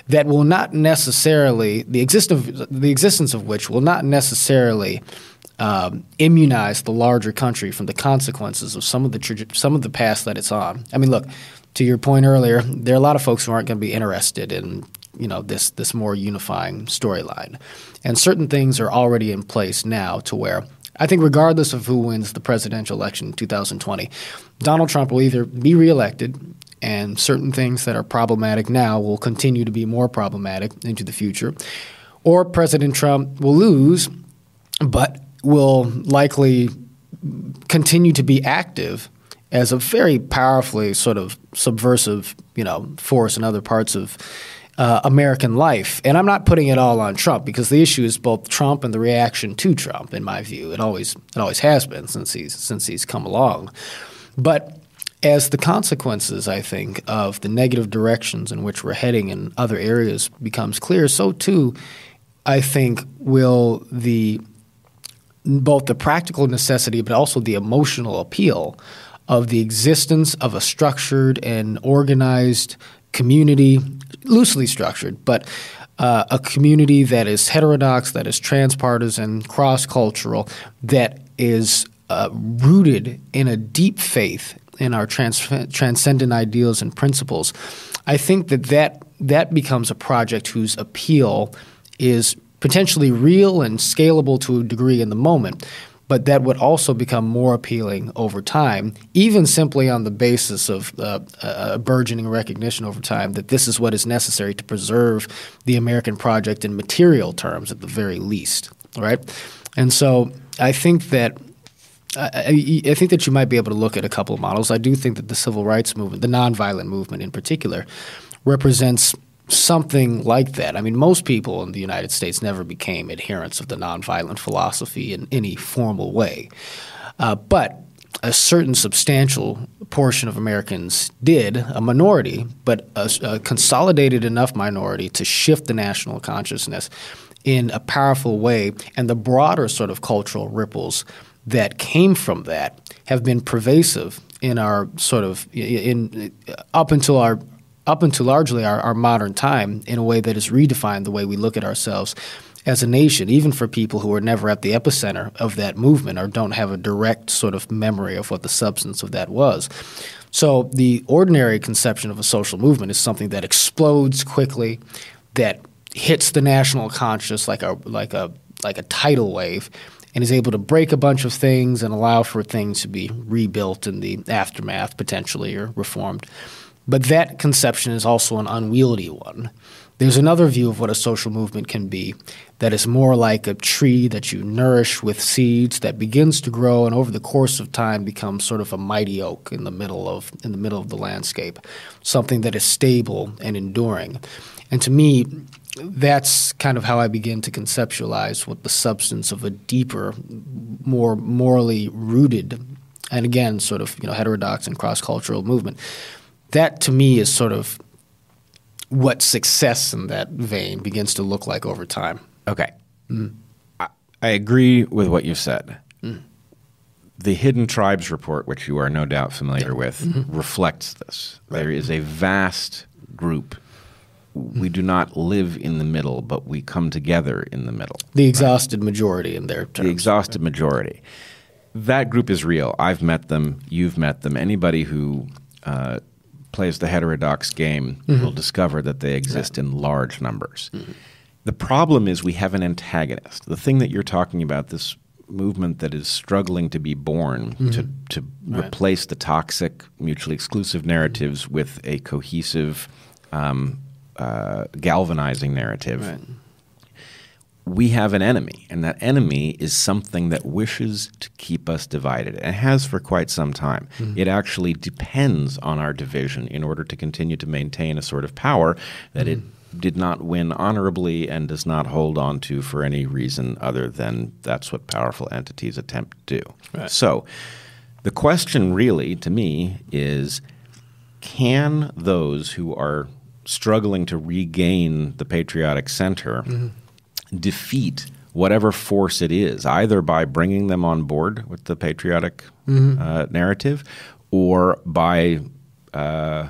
that will not necessarily the existence the existence of which will not necessarily um, immunize the larger country from the consequences of some of the some of the past that it's on. I mean, look to your point earlier, there are a lot of folks who aren't going to be interested in you know this this more unifying storyline. And certain things are already in place now to where I think regardless of who wins the presidential election in 2020, Donald Trump will either be reelected and certain things that are problematic now will continue to be more problematic into the future, or President Trump will lose but will likely continue to be active as a very powerfully sort of subversive, you know, force in other parts of uh, American life. And I'm not putting it all on Trump because the issue is both Trump and the reaction to Trump. In my view, it always it always has been since he's since he's come along. But as the consequences, I think, of the negative directions in which we're heading in other areas becomes clear, so too, I think, will the both the practical necessity but also the emotional appeal of the existence of a structured and organized community, loosely structured, but uh, a community that is heterodox, that is transpartisan, cross cultural, that is uh, rooted in a deep faith in our trans- transcendent ideals and principles. I think that, that that becomes a project whose appeal is potentially real and scalable to a degree in the moment, but that would also become more appealing over time, even simply on the basis of uh, a burgeoning recognition over time that this is what is necessary to preserve the American project in material terms at the very least, right? And so I think that I, I, think that you might be able to look at a couple of models. I do think that the civil rights movement, the nonviolent movement in particular, represents something like that. I mean, most people in the United States never became adherents of the nonviolent philosophy in any formal way. Uh, but a certain substantial portion of Americans did, a minority, but a, a, consolidated enough minority to shift the national consciousness in a powerful way. And the broader sort of cultural ripples that came from that have been pervasive in our sort of in up until our up until largely our, our modern time in a way that has redefined the way we look at ourselves as a nation, even for people who are never at the epicenter of that movement or don't have a direct sort of memory of what the substance of that was. So the ordinary conception of a social movement is something that explodes quickly, that hits the national conscious like a like a like a tidal wave, and is able to break a bunch of things and allow for things to be rebuilt in the aftermath potentially or reformed. But that conception is also an unwieldy one. There's another view of what a social movement can be that is more like a tree that you nourish with seeds that begins to grow and over the course of time becomes sort of a mighty oak in the middle of in the middle of the landscape, something that is stable and enduring. And to me, that's kind of how I begin to conceptualize what the substance of a deeper, more morally rooted, and again, sort of you know heterodox and cross cultural movement that to me is sort of what success in that vein begins to look like over time. Okay. Mm. I, I, agree with what you've said. Mm. The Hidden Tribes report, which you are no doubt familiar yeah. with, mm-hmm. reflects this. Right. There is a vast group. We do not live in the middle, but we come together in the middle. The exhausted right? majority in their terms. The exhausted right? majority. That group is real. I've met them. You've met them. Anybody who uh, plays the heterodox game mm-hmm. will discover that they exist yeah. in large numbers. Mm-hmm. The problem is we have an antagonist. The thing that you're talking about, this movement that is struggling to be born Mm-hmm. to, to replace the toxic, mutually exclusive narratives with a cohesive, um, uh, galvanizing narrative. Right. We have an enemy, and that enemy is something that wishes to keep us divided and has for quite some time. Mm-hmm. It actually depends on our division in order to continue to maintain a sort of power that it mm-hmm. did not win honorably and does not hold on to for any reason other than that's what powerful entities attempt to do. Right. So the question really to me is can those who are struggling to regain the patriotic center mm-hmm. Defeat whatever force it is, either by bringing them on board with the patriotic uh, narrative or by uh,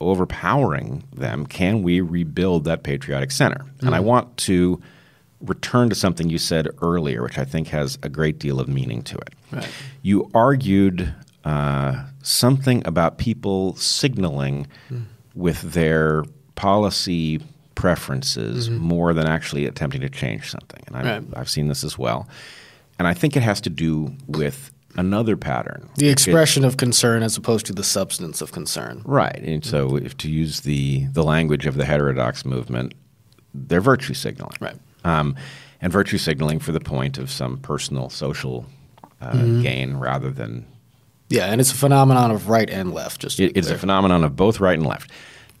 overpowering them? Can we rebuild that patriotic center? And I want to return to something you said earlier, which I think has a great deal of meaning to it. Right. You argued uh, something about people signaling with their policy preferences more than actually attempting to change something. And I've, Right. I've seen this as well. And I think it has to do with another pattern. The expression of concern as opposed to the substance of concern. Right. And so, if to use the, the language of the heterodox movement, they're virtue signaling. Right. Um, and virtue signaling for the point of some personal social uh, Mm-hmm. gain rather than. Yeah, and it's a phenomenon of right and left. Just It, it's a phenomenon of both right and left.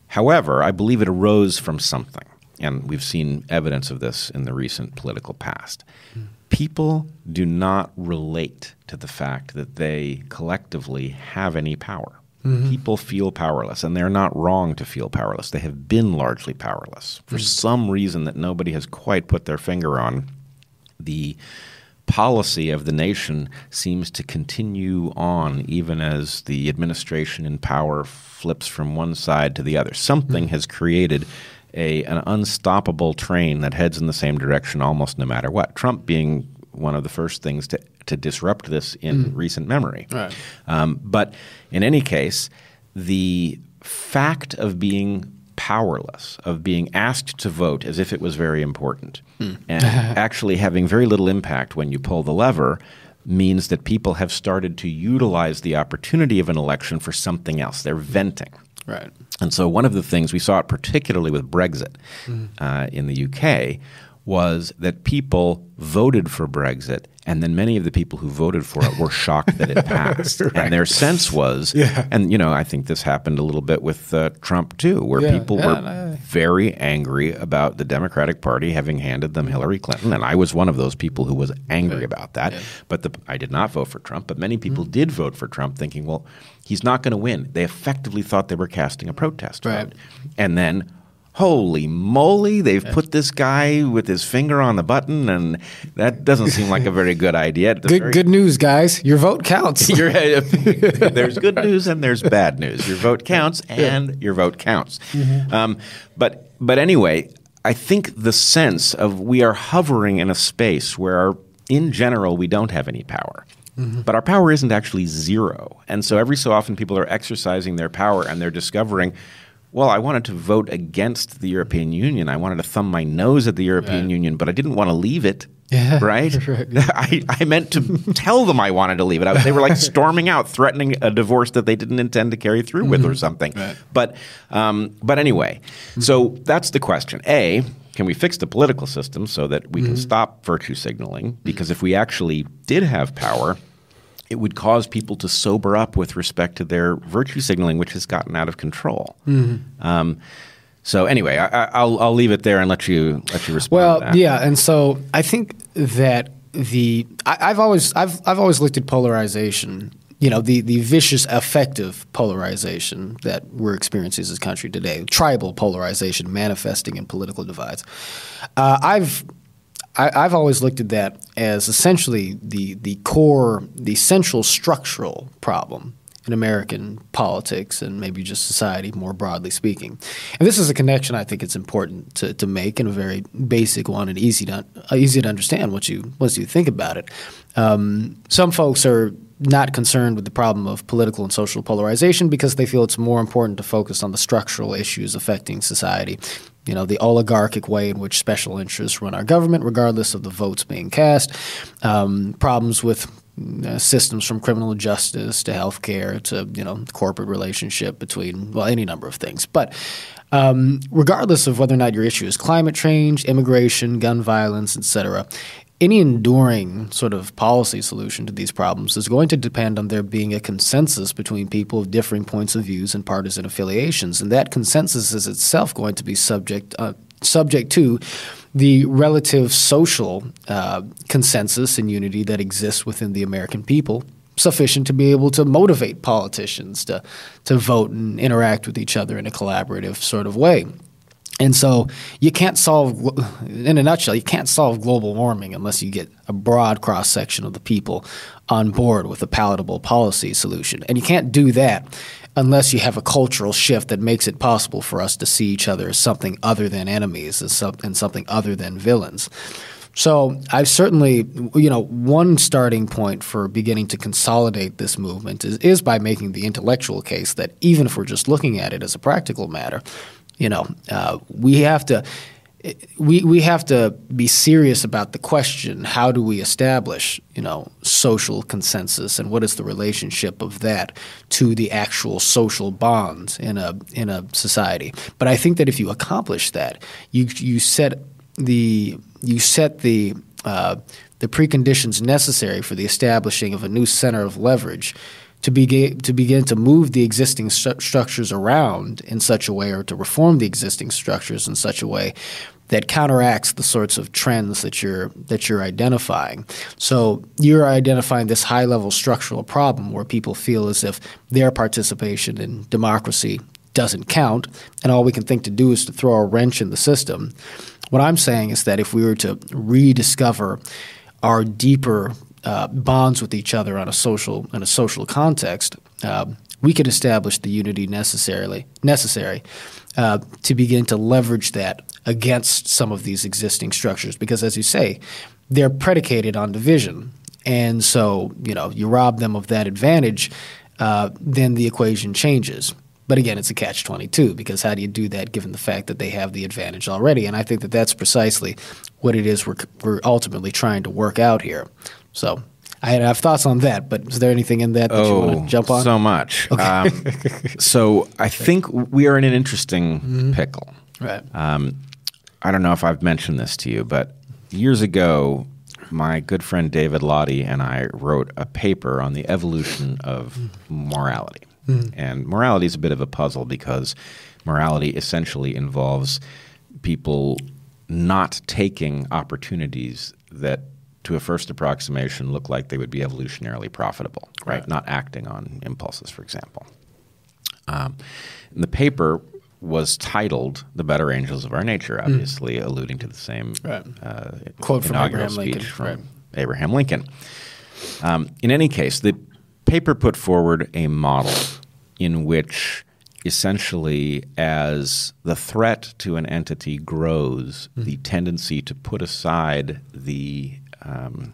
However, I believe it arose from something. And we've seen evidence of this in the recent political past. People do not relate to the fact that they collectively have any power. Mm-hmm. People feel powerless, and they're not wrong to feel powerless. They have been largely powerless. For mm. some reason that nobody has quite put their finger on, the policy of the nation seems to continue on even as the administration in power flips from one side to the other. Something has created a, an unstoppable train that heads in the same direction almost no matter what. Trump being one of the first things to, to disrupt this in recent memory. Right. Um, but in any case, the fact of being powerless, of being asked to vote as if it was very important, and [laughs] actually having very little impact when you pull the lever, means that people have started to utilize the opportunity of an election for something else. They're venting. Right. And so, one of the things we saw it particularly with Brexit uh, in the UK was that people voted for Brexit, and then many of the people who voted for it were shocked that it [laughs] passed. And their sense was, and you know, I think this happened a little bit with uh, Trump too, where Yeah, people yeah, were no, very angry about the Democratic Party having handed them Hillary Clinton, and I was one of those people who was angry about that. But the, I did not vote for Trump, but many people did vote for Trump, thinking, well, he's not going to win. They effectively thought they were casting a protest Right. vote, and then. Holy moly, they've put this guy with his finger on the button, and that doesn't seem like a very good idea. Good, very- good news, guys. Your vote counts. [laughs] your, uh, [laughs] there's good news and there's bad news. Your vote counts and your vote counts. Mm-hmm. Um, but but anyway, I think the sense of we are hovering in a space where, in general, we don't have any power. Mm-hmm. But our power isn't actually zero. And so every so often people are exercising their power and they're discovering, well, I wanted to vote against the European Union. I wanted to thumb my nose at the European Union, but I didn't want to leave it. Yeah. Right? [laughs] [laughs] Right. I, I meant to tell them I wanted to leave it. I, they were like [laughs] storming out, threatening a divorce that they didn't intend to carry through with or something. Right. But, um, but anyway, so that's the question. A, can we fix the political system so that we can stop virtue signaling? Because if we actually did have power, it would cause people to sober up with respect to their virtue signaling, which has gotten out of control. Um, so anyway, I, I- I'll, I'll leave it there and let you let you respond. Well, to that. yeah, and so I think that the I, I've always I've I've always looked at polarization. You know, the the vicious, effective polarization that we're experiencing as a country today, tribal polarization manifesting in political divides. Uh, I've I, I've always looked at that as essentially the the core, the central structural problem in American politics and maybe just society more broadly speaking. And this is a connection I think it's important to, to make and a very basic one and easy to uh, easy to understand once you once you think about it. Um, some folks are not concerned with the problem of political and social polarization because they feel it's more important to focus on the structural issues affecting society. You know, the oligarchic way in which special interests run our government, regardless of the votes being cast, um, problems with uh, systems from criminal justice to healthcare to you know corporate relationship between well any number of things. But um, regardless of whether or not your issue is climate change, immigration, gun violence, etc., any enduring sort of policy solution to these problems is going to depend on there being a consensus between people of differing points of views and partisan affiliations, and that consensus is itself going to be subject uh, subject to the relative social uh, consensus and unity that exists within the American people sufficient to be able to motivate politicians to to vote and interact with each other in a collaborative sort of way. And so you can't solve, in a nutshell, you can't solve global warming unless you get a broad cross section of the people on board with a palatable policy solution. And you can't do that unless you have a cultural shift that makes it possible for us to see each other as something other than enemies and something other than villains. So I've certainly, you know, one starting point for beginning to consolidate this movement is, is by making the intellectual case that even if we're just looking at it as a practical matter, you know, uh, we have to we we have to be serious about the question: How do we establish, you know, social consensus, and what is the relationship of that to the actual social bonds in a in a society? But I think that if you accomplish that, you you set the you set the uh, the preconditions necessary for the establishing of a new center of leverage to begin to begin to move the existing st- structures around in such a way, or to reform the existing structures in such a way that counteracts the sorts of trends that you're that you're identifying. So you're identifying this high level structural problem where people feel as if their participation in democracy doesn't count, and all we can think to do is to throw a wrench in the system. What I'm saying is that if we were to rediscover our deeper uh, bonds with each other on a social in a social context, uh, we could establish the unity necessarily necessary uh, to begin to leverage that against some of these existing structures. Because, as you say, they're predicated on division, and so you know you rob them of that advantage, uh, then the equation changes. But again, it's a catch 22 because how do you do that given the fact that they have the advantage already? And I think that that's precisely what it is we're, we're ultimately trying to work out here. So I have thoughts on that, but is there anything in that that oh, you want to jump on? So much. Okay. Um, [laughs] so I think we are in an interesting mm-hmm. pickle. Right. Um, I don't know if I've mentioned this to you, but years ago, my good friend David Lahti and I wrote a paper on the evolution of morality. Mm. And morality is a bit of a puzzle because morality essentially involves people not taking opportunities that to a first approximation look like they would be evolutionarily profitable, right? right. Not acting on impulses, for example. Um, the paper was titled "The Better Angels of Our Nature," hmm. obviously mm. alluding to the same right. uh, quote from Abraham Lincoln. From right. Abraham Lincoln. Um, in any case, the paper put forward a model in which essentially as the threat to an entity grows, mm. the tendency to put aside the um,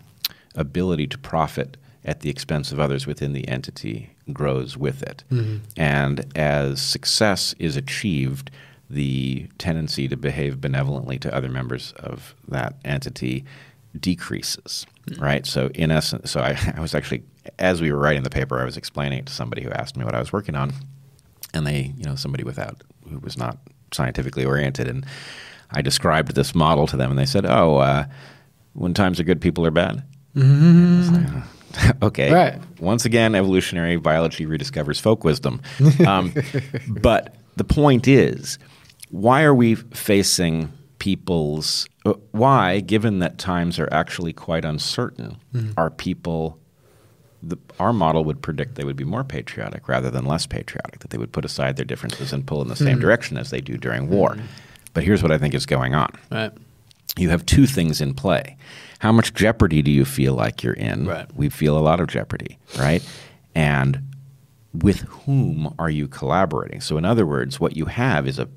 ability to profit at the expense of others within the entity grows with it. Mm-hmm. And as success is achieved, the tendency to behave benevolently to other members of that entity decreases, mm-hmm. right? So, in essence, so I, [laughs] I, was actually, as we were writing the paper, I was explaining it to somebody who asked me what I was working on, and they, you know, somebody without who was not scientifically oriented, and I described this model to them, and they said, "Oh, uh, when times are good, people are bad. Mm-hmm. [laughs] okay. Right. Once again, evolutionary biology rediscovers folk wisdom. Um, [laughs] but the point is, why are we facing people's uh, why, given that times are actually quite uncertain, mm-hmm. are people the, our model would predict they would be more patriotic rather than less patriotic, that they would put aside their differences and pull in the same mm-hmm. direction as they do during war. Mm-hmm. But here's what I think is going on. Right you have two things in play. How much jeopardy do you feel like you're in? Right. We feel a lot of jeopardy, right? And with whom are you collaborating? So, in other words, what you have is a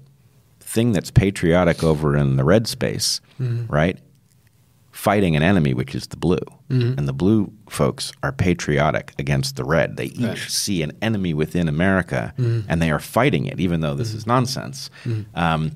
thing that's patriotic over in the red space, mm-hmm. right? Fighting an enemy, which is the blue. Mm-hmm. And the blue folks are patriotic against the red. They each right. see an enemy within America mm-hmm. and they are fighting it, even though this mm-hmm. is nonsense. Mm-hmm. Um,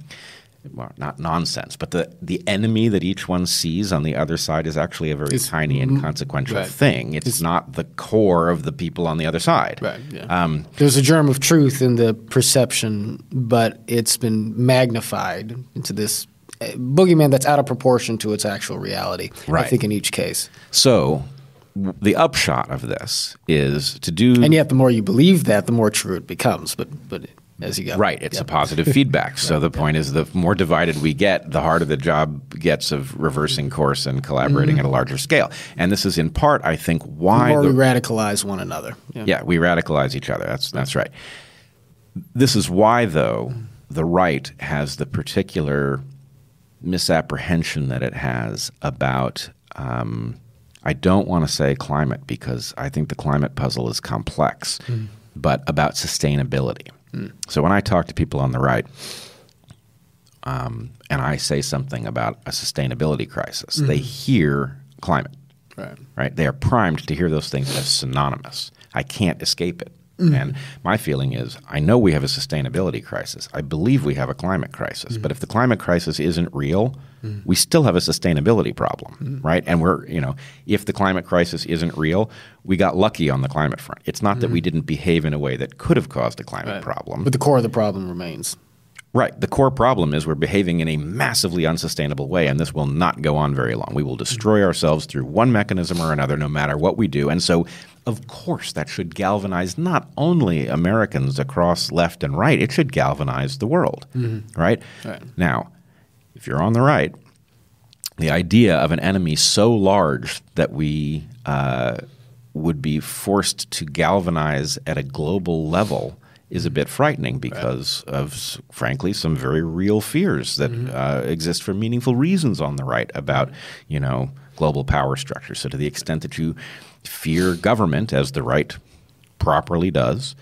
well, not nonsense, but the, the enemy that each one sees on the other side is actually a very It's- tiny and consequential right. thing. It's, not the core of the people on the other side. Right. Yeah. Um, There's a germ of truth in the perception, but it's been magnified into this uh, boogeyman that's out of proportion to its actual reality. I think in each case, so the upshot of this is to do and yet the more you believe that, the more true it becomes. But but as you go, Right, it's Yeah. a positive [laughs] feedback. So the point is, the more divided we get, the harder the job gets of reversing mm-hmm. course and collaborating at a mm-hmm. larger scale. And this is in part, I think, The why more the, we radicalize one another. Yeah. yeah, we radicalize each other. That's that's right. This is why, though, mm. the right has the particular misapprehension that it has about. Um, I don't want to say climate because I think the climate puzzle is complex, mm. but about sustainability. So when I talk to people on the right, um, and I say something about a sustainability crisis, they hear climate Right. right? They are primed to hear those things as synonymous. I can't escape it. Mm. And my feeling is I know we have a sustainability crisis. I believe we have a climate crisis. But if the climate crisis isn't real, mm. we still have a sustainability problem, mm. right? And we're, you know, if the climate crisis isn't real, we got lucky on the climate front. It's not that we didn't behave in a way that could have caused a climate Right. problem. But the core of the problem remains. Right. The core problem is we're behaving in a massively unsustainable way, and this will not go on very long. We will destroy ourselves through one mechanism or another, no matter what we do. And so, of course, that should galvanize not only Americans across left and right, it should galvanize the world. Right? Right. Now, if you're on the right, the idea of an enemy so large that we uh, would be forced to galvanize at a global level is a bit frightening because of, frankly, some very real fears that uh, exist for meaningful reasons on the right about, you know, global power structure. So, to the extent that you fear government, as the right properly does,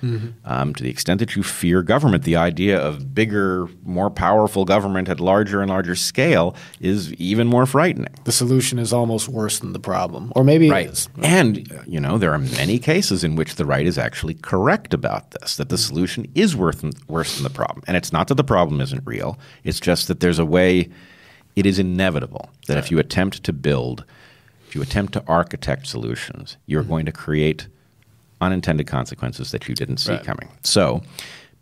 um, to the extent that you fear government, the idea of bigger, more powerful government at larger and larger scale is even more frightening. The solution is almost worse than the problem, or maybe it is. And, you know, there are many cases in which the right is actually correct about this, that the solution is worth, worse than the problem. And it's not that the problem isn't real, it's just that there's a way, it is inevitable that if you attempt to build, you attempt to architect solutions, you're mm-hmm. going to create unintended consequences that you didn't see Right. coming. So,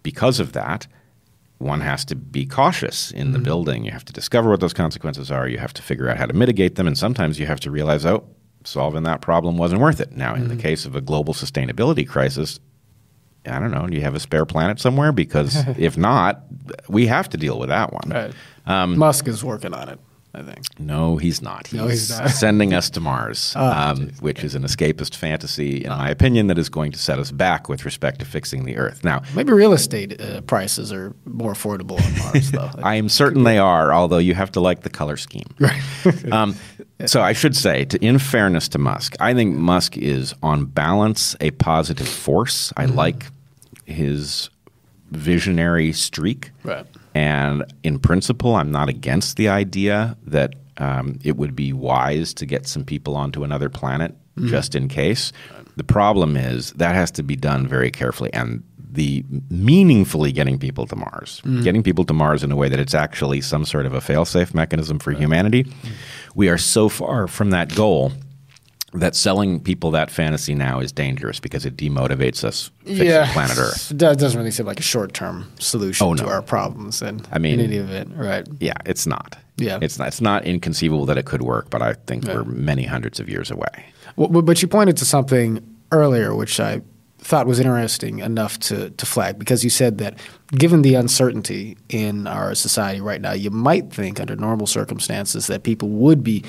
because of that, one has to be cautious in the mm-hmm. building. You have to discover what those consequences are. You have to figure out how to mitigate them. And sometimes you have to realize, oh, solving that problem wasn't worth it. Now, in the mm-hmm. case of a global sustainability crisis, I don't know, do you have a spare planet somewhere? Because [laughs] if not, we have to deal with that one. Right. Um, Musk is working on it. I think. No, he's not. He's, No, he's not. [laughs] sending us to Mars, Ah, um, which is an escapist fantasy, in my opinion, that is going to set us back with respect to fixing the Earth. Now, Maybe real estate uh, prices are more affordable on Mars, though. [laughs] I am certain they are, although you have to like the color scheme. [laughs] right. Um, so I should say, to, in fairness to Musk, I think Musk is on balance a positive force. I like his visionary streak. Right. And in principle, I'm not against the idea that um, it would be wise to get some people onto another planet mm-hmm. just in case. The problem is that has to be done very carefully. And the meaningfully getting people to Mars, mm. getting people to Mars in a way that it's actually some sort of a fail-safe mechanism for humanity, mm. we are so far from that goal that selling people that fantasy now is dangerous because it demotivates us fixing planet Earth. [laughs] It does- doesn't really seem like a short-term solution Oh, to our problems. And I mean- in any event, right? Yeah, it's not. Yeah. it's not. It's not inconceivable that it could work, but I think we're many hundreds of years away. Well, but- but you pointed to something earlier, which I thought was interesting enough to, to flag, because you said that given the uncertainty in our society right now, you might think under normal circumstances that people would be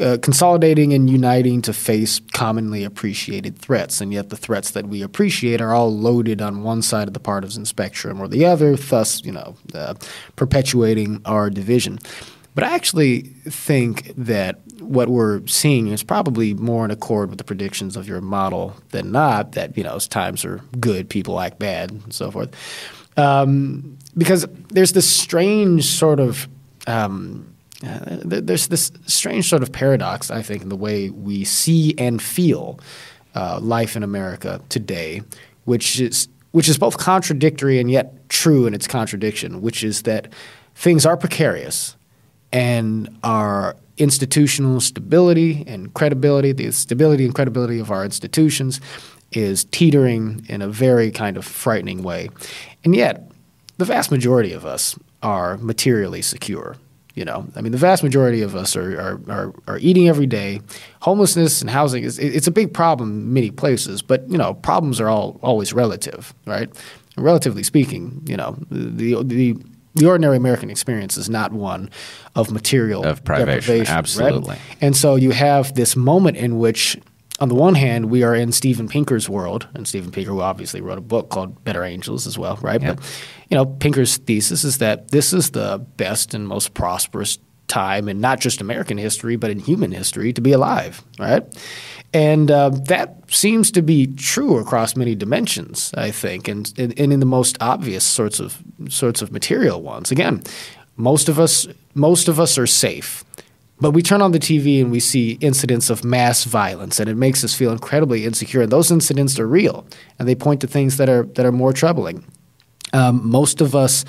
uh, consolidating and uniting to face commonly appreciated threats, and yet the threats that we appreciate are all loaded on one side of the partisan spectrum or the other, thus, you know, uh, perpetuating our division. But I actually think that what we're seeing is probably more in accord with the predictions of your model than not. That you know, as times are good, people act bad, and so forth. Um, because there's this strange sort of um, uh, th- there's this strange sort of paradox, I think, in the way we see and feel uh, life in America today, which is which is both contradictory and yet true in its contradiction. Which is that things are precarious, and our institutional stability and credibility, the stability and credibility of our institutions, is teetering in a very kind of frightening way. And yet, the vast majority of us are materially secure. You know, I mean, the vast majority of us are, are, are, are eating every day. Homelessness and housing is it's a big problem in many places, but you know, problems are all always relative, right? Relatively speaking, you know, the the the ordinary American experience is not one of material Of privation, deprivation, right? absolutely. And so you have this moment in which, on the one hand, we are in Steven Pinker's world, and Steven Pinker, who obviously wrote a book called Better Angels as well, right? But you know, Pinker's thesis is that this is the best and most prosperous time in not just American history, but in human history to be alive, right? And uh, that seems to be true across many dimensions, I think, and, and and in the most obvious sorts of sorts of material ones. Again, most of us most of us are safe. But we turn on the TV and we see incidents of mass violence, and it makes us feel incredibly insecure. And those incidents are real, and they point to things that are that are more troubling. Um, most of us,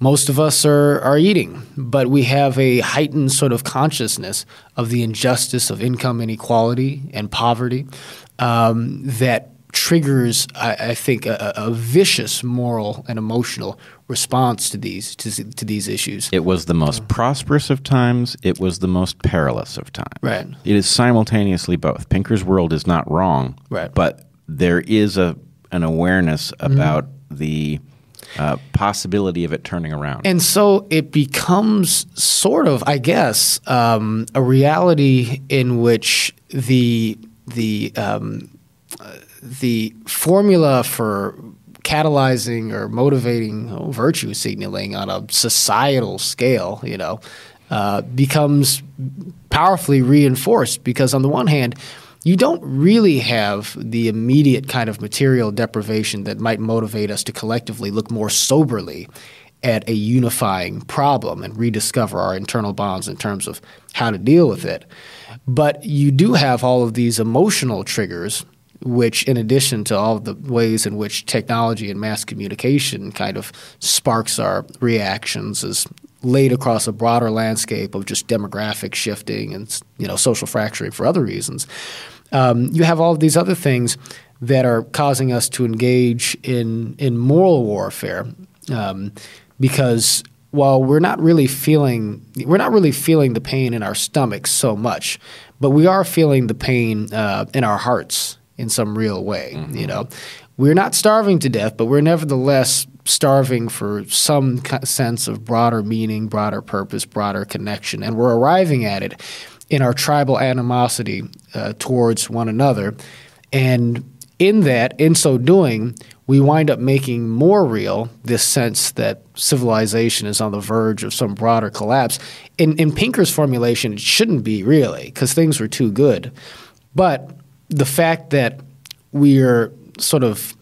most of us are are eating, but we have a heightened sort of consciousness of the injustice of income inequality and poverty um, that triggers, I, I think, a, a vicious moral and emotional response to these to, to these issues. It was the most prosperous of times. It was the most perilous of times. Right. It is simultaneously both. Pinker's world is not wrong. Right. But there is a an awareness Mm-hmm. about the uh, possibility of it turning around. And so it becomes sort of, I guess, um, a reality in which the the um, uh, the formula for catalyzing or motivating oh, virtue signaling on a societal scale, you know, uh, becomes powerfully reinforced because on the one hand, you don't really have the immediate kind of material deprivation that might motivate us to collectively look more soberly at a unifying problem and rediscover our internal bonds in terms of how to deal with it. But you do have all of these emotional triggers, which, in addition to all the ways in which technology and mass communication kind of sparks our reactions, is laid across a broader landscape of just demographic shifting and you know social fracturing for other reasons. Um, you have all of these other things that are causing us to engage in in moral warfare um, because while we're not really feeling we're not really feeling the pain in our stomachs so much, but we are feeling the pain uh, in our hearts in some real way. You know, we're not starving to death, but we're nevertheless starving for some sense of broader meaning, broader purpose, broader connection, and we're arriving at it in our tribal animosity uh, towards one another. And in that, in so doing, we wind up making more real this sense that civilization is on the verge of some broader collapse. In, in Pinker's formulation, it shouldn't be really, because things were too good. But the fact that we're sort of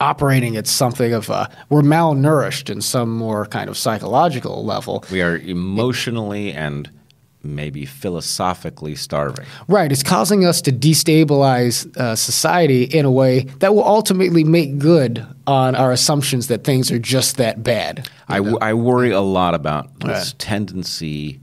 operating at something of a, we're malnourished in some more kind of psychological level. we are emotionally and maybe philosophically starving. Right. It's causing us to destabilize uh, society in a way that will ultimately make good on our assumptions that things are just that bad. I, w- I worry a lot about this Right. tendency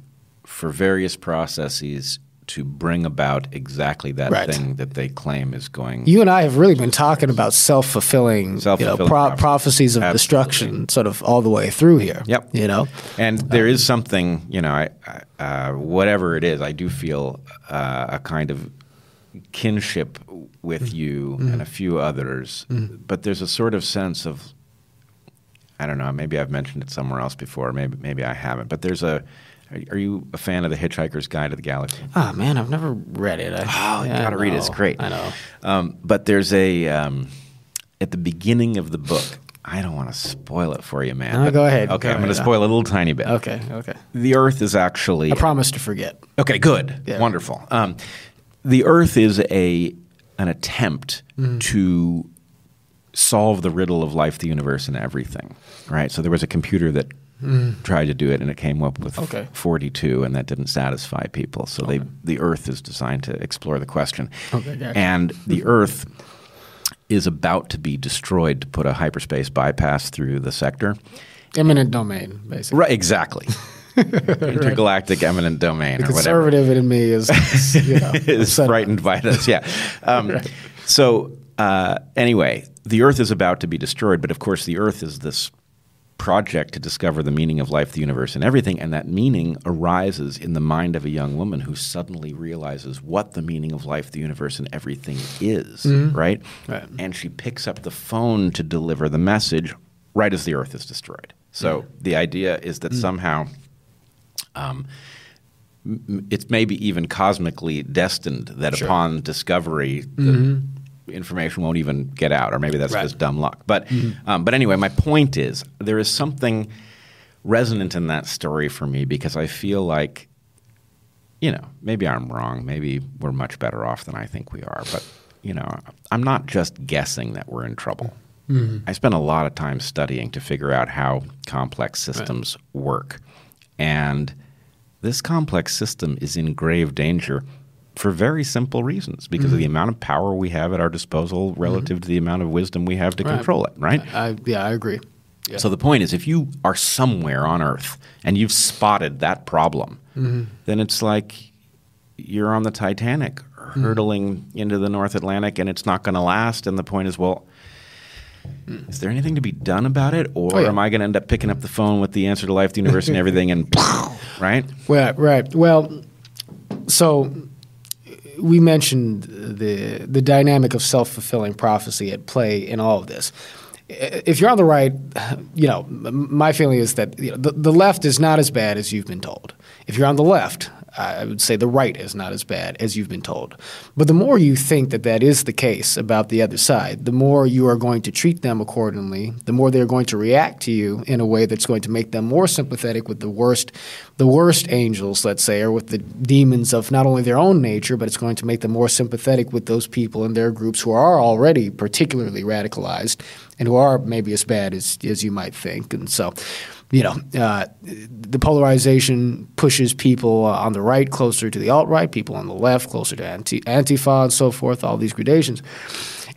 for various processes to bring about exactly that Right. thing that they claim is going. You and I have really been talking about self-fulfilling, you know, pro- prophecies of Absolutely. destruction, sort of all the way through here. Yep. You know, And there is something, you know, I, I, uh, whatever it is, I do feel uh, a kind of kinship with you and a few others. But there's a sort of sense of, I don't know, maybe I've mentioned it somewhere else before, maybe maybe I haven't. But there's a, are you a fan of the Hitchhiker's Guide to the Galaxy? oh man, I've never read it. I, Oh, you yeah, I gotta read it. It's great. I know. Um, but there's a um, at the beginning of the book. I don't want to spoil it for you, man. No, but- go ahead. Okay, Go I'm going to spoil a little tiny bit. Okay. Okay. The Earth is actually I promise to forget. Okay, good, Yeah. wonderful. Um, the Earth is a an attempt Mm-hmm. to solve the riddle of life, the universe, and everything. Right. So there was a computer that tried to do it, and it came up with Mm. Okay. 42, and that didn't satisfy people. So they the Earth is designed to explore the question. Okay, gotcha. And the Earth is about to be destroyed to put a hyperspace bypass through the sector. Eminent domain, basically. Right, exactly. [laughs] Intergalactic eminent domain The or whatever. conservative in me is, is, you know, [laughs] is frightened by this. Yeah. Um, So uh, anyway, the Earth is about to be destroyed, but of course, the Earth is this project to discover the meaning of life, the universe, and everything. And that meaning arises in the mind of a young woman who suddenly realizes what the meaning of life, the universe, and everything is. Mm-hmm. Right? Right. And she picks up the phone to deliver the message right as the Earth is destroyed. So the idea is that mm. somehow um, m- it's maybe even cosmically destined that Sure. upon discovery, the mm-hmm. Information won't even get out, or maybe that's Right. just dumb luck. But, um, but anyway, my point is there is something resonant in that story for me because I feel like, you know, maybe I'm wrong. Maybe we're much better off than I think we are. But, you know, I'm not just guessing that we're in trouble. I spent a lot of time studying to figure out how complex systems work. And this complex system is in grave danger for very simple reasons because of the mm-hmm. amount of power we have at our disposal relative to the amount of wisdom we have to Right. control it, right? I, yeah, I agree. Yeah. So the point is, if you are somewhere on Earth and you've spotted that problem, Mm-hmm. then it's like you're on the Titanic mm-hmm. hurtling into the North Atlantic and it's not going to last. And the point is, well, mm. is there anything to be done about it, or Oh, yeah. am I going to end up picking up the phone with the answer to life, the universe, and [laughs] everything, and [laughs] right? Right, right. Well, so we mentioned the the dynamic of self fulfilling prophecy at play in all of this. If you're on the right, you know, my feeling is that you know, the, the left is not as bad as you've been told. If you're on the left, I would say the right is not as bad as you've been told. But the more you think that that is the case about the other side, the more you are going to treat them accordingly, the more they're going to react to you in a way that's going to make them more sympathetic with the worst, the worst angels, let's say, or with the demons of not only their own nature, but it's going to make them more sympathetic with those people in their groups who are already particularly radicalized and who are maybe as bad as, as you might think. And so, you know, uh, the polarization pushes people on the right closer to the alt right, people on the left closer to anti- Antifa and so forth. All these gradations,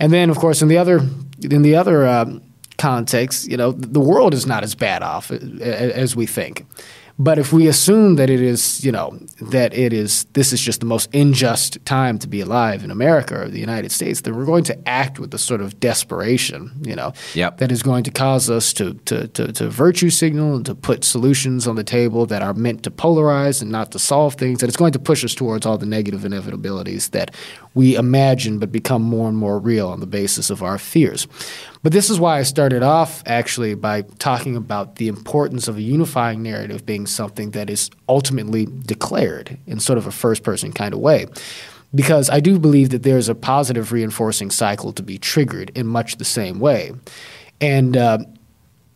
and then of course in the other in the other um, context, you know, the world is not as bad off as we think. But if we assume that it is, you know, that it is, this is just the most unjust time to be alive in America or the United States, then we're going to act with the sort of desperation, you know, Yep. that is going to cause us to, to, to, to virtue signal and to put solutions on the table that are meant to polarize and not to solve things. And it's going to push us towards all the negative inevitabilities that we imagine but become more and more real on the basis of our fears. But this is why I started off actually by talking about the importance of a unifying narrative being something that is ultimately declared in sort of a first person kind of way because I do believe that there's a positive reinforcing cycle to be triggered in much the same way. And, uh,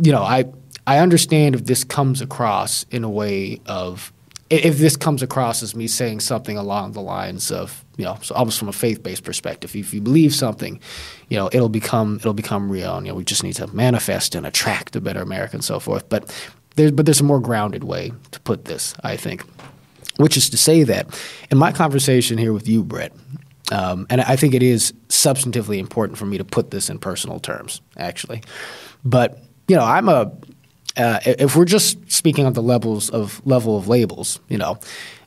you know, I, I understand if this comes across in a way of, if this comes across as me saying something along the lines of, you know, so almost from a faith-based perspective, if you believe something, you know, it'll become it'll become real, and you know, we just need to manifest and attract a better America and so forth. But there's but there's a more grounded way to put this, I think which is to say that in my conversation here with you, Bret, um, and I think it is substantively important for me to put this in personal terms, actually. But you know, I'm a uh, if we're just speaking on the levels of level of labels, you know,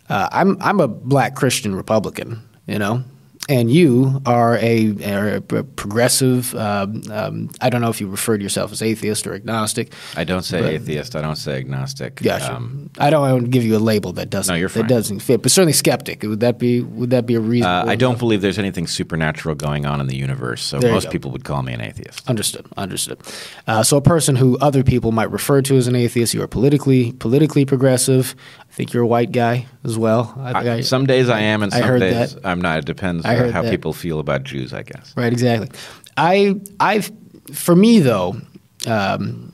uh, I'm I'm a black Christian Republican, you know, and you are a, are a progressive. Um, um, I don't know if you refer to yourself as atheist or agnostic. I don't say atheist. I don't say agnostic. Gotcha. Um, I don't want to give you a label that doesn't No, you're fine. that doesn't fit, but certainly skeptic. Would that be would that be a reason? uh, I don't believe there's anything supernatural going on in the universe, so There most people would call me an atheist. Understood. Understood. Uh, so a person who other people might refer to as an atheist, you are politically politically progressive. I think you're a white guy as well. I, think I, some days I am, and I some days that. I'm not. It depends uh, how that. people feel about Jews, I guess. Right, exactly. I, I, for me though, um,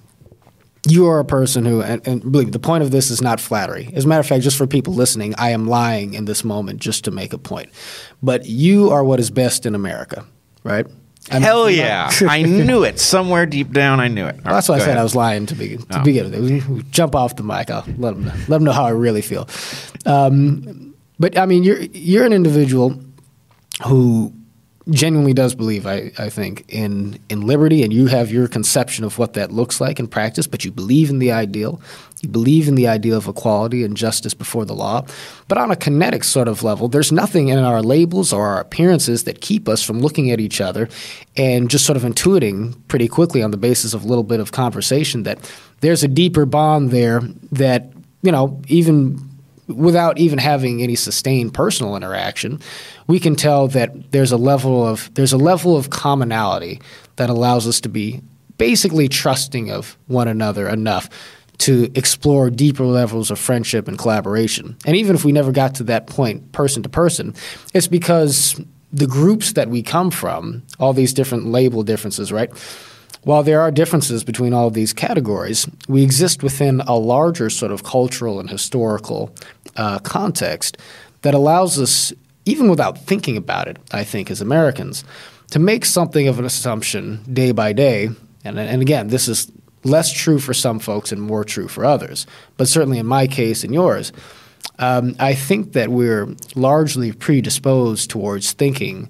you are a person who, and, and believe me, the point of this is not flattery. As a matter of fact, just for people listening, I am lying in this moment just to make a point. But you are what is best in America, right? I'm- Hell yeah! [laughs] I knew it. Somewhere deep down, I knew it. All that's right, why I said ahead. I was lying to begin to Oh. begin with. Jump off the mic. I'll let them know, let them know how I really feel. Um, but I mean, you're you're an individual who genuinely does believe, I, I think, in in liberty, and you have your conception of what that looks like in practice, but you believe in the ideal. You believe in the idea of equality and justice before the law. But on a kinetic sort of level, there's nothing in our labels or our appearances that keep us from looking at each other and just sort of intuiting pretty quickly on the basis of a little bit of conversation that there's a deeper bond there that, you know, even without even having any sustained personal interaction, we can tell that there's a level of there's a level of commonality that allows us to be basically trusting of one another enough to explore deeper levels of friendship and collaboration. And even if we never got to that point person to person, it's because the groups that we come from, all these different label differences, right? While there are differences between all of these categories, we exist within a larger sort of cultural and historical uh, context that allows us, even without thinking about it, I think, as Americans, to make something of an assumption day by day. And, and again, this is less true for some folks and more true for others. But certainly in my case and yours, um, I think that we're largely predisposed towards thinking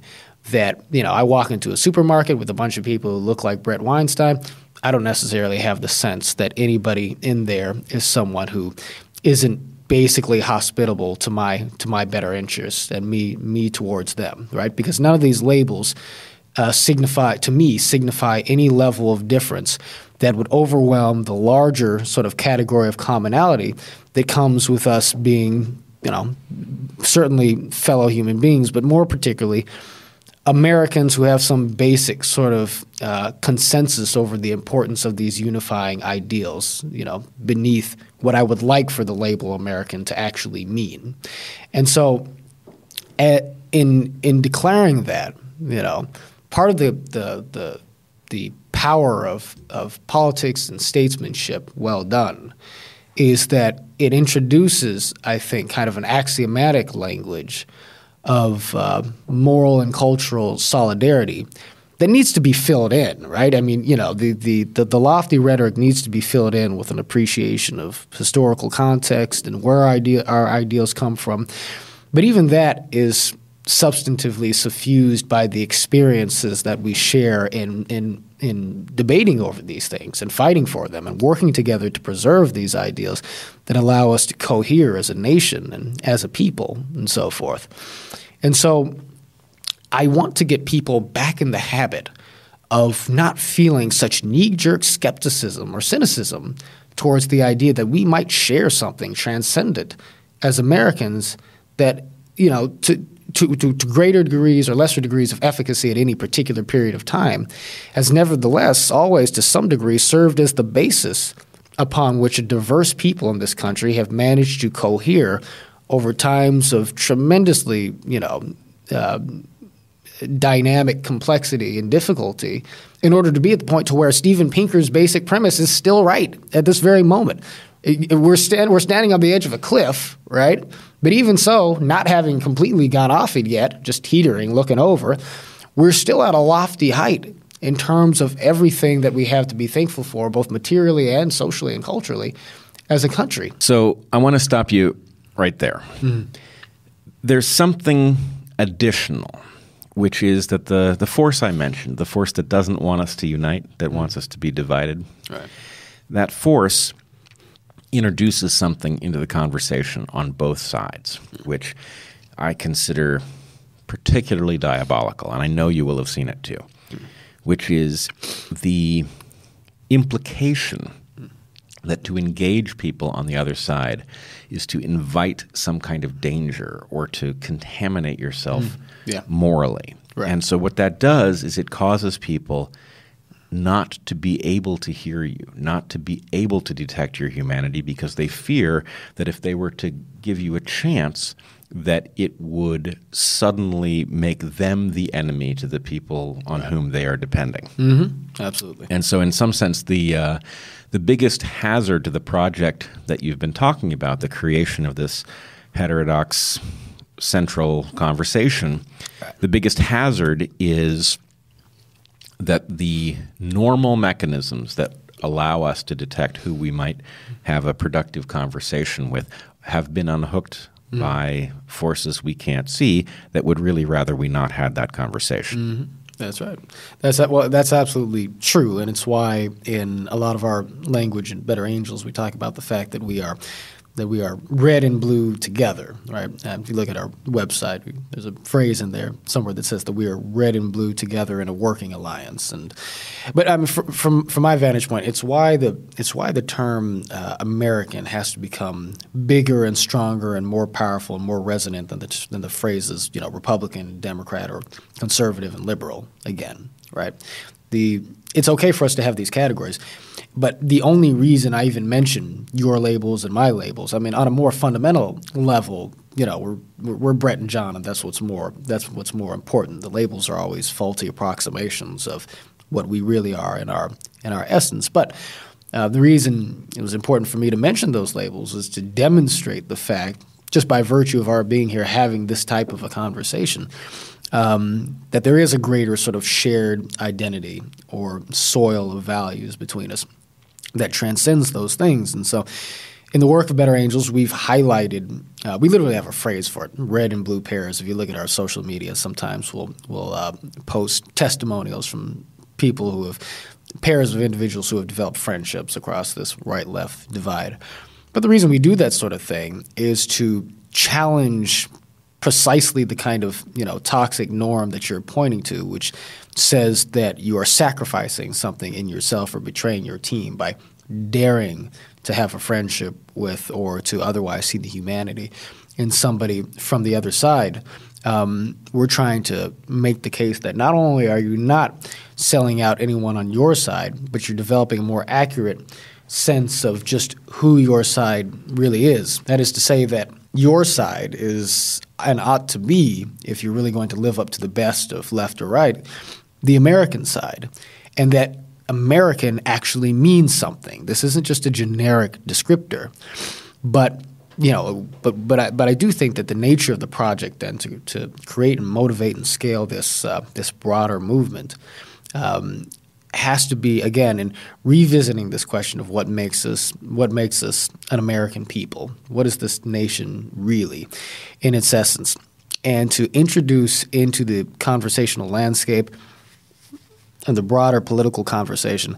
that, you know, I walk into a supermarket with a bunch of people who look like Bret Weinstein. I don't necessarily have the sense that anybody in there is someone who isn't basically hospitable to my to my better interests and me me towards them, right? Because none of these labels uh, signify to me signify any level of difference that would overwhelm the larger sort of category of commonality that comes with us being, you know, certainly fellow human beings, but more particularly Americans who have some basic sort of uh, consensus over the importance of these unifying ideals, you know, beneath what I would like for the label American to actually mean. And so, at, in in declaring that, you know, part of the the the, the power of of politics and statesmanship, well done, is that it introduces, I think, kind of an axiomatic language of uh, moral and cultural solidarity that needs to be filled in, right? I mean, you know, the, the, the, the, lofty rhetoric needs to be filled in with an appreciation of historical context and where our, idea, our ideals come from. But even that is substantively suffused by the experiences that we share in, in, in debating over these things and fighting for them and working together to preserve these ideals that allow us to cohere as a nation and as a people and so forth. And so I want to get people back in the habit of not feeling such knee jerk skepticism or cynicism towards the idea that we might share something transcendent as Americans that, you know, to, to, to, to, greater degrees or lesser degrees of efficacy at any particular period of time, has nevertheless always to some degree served as the basis upon which diverse people in this country have managed to cohere over times of tremendously, you know, uh, dynamic complexity and difficulty in order to be at the point to where Steven Pinker's basic premise is still right at this very moment. We're, stand, we're standing on the edge of a cliff, right? But even so, not having completely gone off it yet, just teetering, looking over, we're still at a lofty height in terms of everything that we have to be thankful for, both materially and socially and culturally, as a country. So I want to stop you right there. Mm. There's something additional, which is that the, the force I mentioned, the force that doesn't want us to unite, that mm. wants us to be divided, right. that force introduces something into the conversation on both sides, which I consider particularly diabolical, and I know you will have seen it too, which is the implication that to engage people on the other side is to invite some kind of danger or to contaminate yourself mm, yeah. morally. Right. And so what that does is it causes people not to be able to hear you, not to be able to detect your humanity because they fear that if they were to give you a chance, that it would suddenly make them the enemy to the people on right. whom they are depending. Mm-hmm. Absolutely. And so, in some sense, the uh, the biggest hazard to the project that you've been talking about, the creation of this heterodox central conversation, the biggest hazard is that the normal mechanisms that allow us to detect who we might have a productive conversation with have been unhooked mm-hmm. by forces we can't see that would really rather we not had that conversation. Mm-hmm. That's right. That's that well. That's absolutely true, and it's why in a lot of our language and Better Angels we talk about the fact that we are that we are red and blue together, right? And if you look at our website, there's a phrase in there somewhere that says that we are red and blue together in a working alliance. And but I mean, from from my vantage point, it's why the it's why the term uh, American has to become bigger and stronger and more powerful and more resonant than the than the phrases you know Republican, Democrat, or conservative and liberal. Again, right? The it's okay for us to have these categories but the only reason I even mention your labels and my labels, I mean, on a more fundamental level, you know, we're we're Bret and John, and that's what's more that's what's more important. The labels are always faulty approximations of what we really are in our in our essence. But uh, the reason it was important for me to mention those labels is to demonstrate the fact, just by virtue of our being here, having this type of a conversation, um, that there is a greater sort of shared identity or soil of values between us that transcends those things. And so, in the work of Better Angels, we've highlighted. Uh, we literally have a phrase for it: red and blue pairs. If you look at our social media, sometimes we'll we'll uh, post testimonials from people who have pairs of individuals who have developed friendships across this right-left divide. But the reason we do that sort of thing is to challenge precisely the kind of you know toxic norm that you're pointing to, which says that you are sacrificing something in yourself or betraying your team by daring to have a friendship with or to otherwise see the humanity in somebody from the other side. Um, we're trying to make the case that not only are you not selling out anyone on your side, but you're developing a more accurate sense of just who your side really is. That is to say, that your side is and ought to be, if you're really going to live up to the best of left or right, the American side, and that American actually means something. This isn't just a generic descriptor, but you know, but but I, but I do think that the nature of the project then to, to create and motivate and scale this uh, this broader movement um, has to be again in revisiting this question of what makes us what makes us an American people. What is this nation really, in its essence, and to introduce into the conversational landscape and the broader political conversation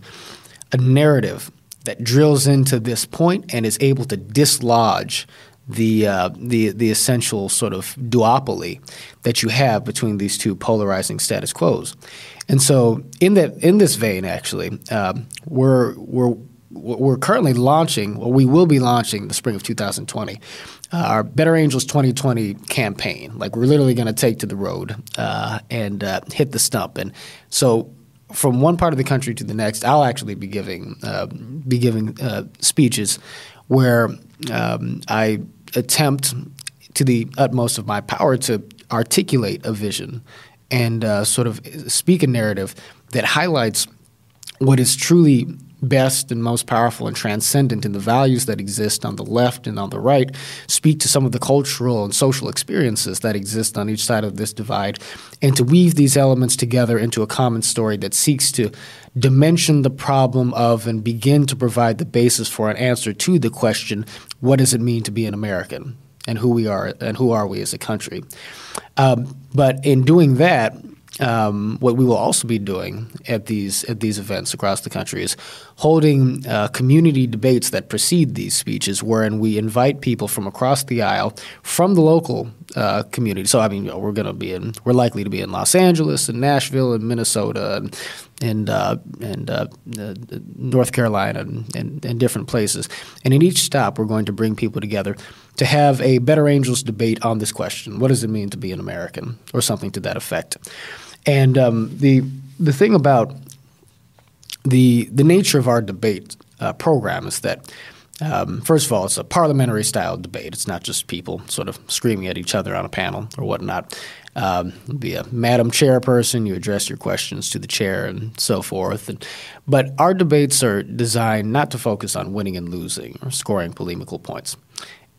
a narrative that drills into this point and is able to dislodge the uh, the the essential sort of duopoly that you have between these two polarizing status quos. And so, in that in this vein, actually, um, we're we're we're currently launching, well, we will be launching the spring of 2020, uh, our Better Angels 2020 campaign. Like we're literally going to take to the road uh, and uh, hit the stump. And so from one part of the country to the next, I'll actually be giving uh, be giving uh, speeches where um, I attempt to the utmost of my power to articulate a vision and uh, sort of speak a narrative that highlights what is truly best and most powerful and transcendent in the values that exist on the left and on the right, speak to some of the cultural and social experiences that exist on each side of this divide, and to weave these elements together into a common story that seeks to dimension the problem of and begin to provide the basis for an answer to the question what does it mean to be an American? And who we are, and who are we as a country? Um, but in doing that, um, what we will also be doing at these at these events across the country is holding uh, community debates that precede these speeches, wherein we invite people from across the aisle from the local uh, community. So I mean, you know, we're going to be in we're likely to be in Los Angeles and Nashville and Minnesota and and uh, and uh, North Carolina and, and, and different places. And in each stop, we're going to bring people together to have a Better Angels debate on this question: What does it mean to be an American, or something to that effect? And um, the the thing about the the nature of our debate uh, program is that. Um, first of all, it's a parliamentary style debate. It's not just people sort of screaming at each other on a panel or whatnot. Um, be a madam chairperson, you address your questions to the chair and so forth. And, but our debates are designed not to focus on winning and losing or scoring polemical points.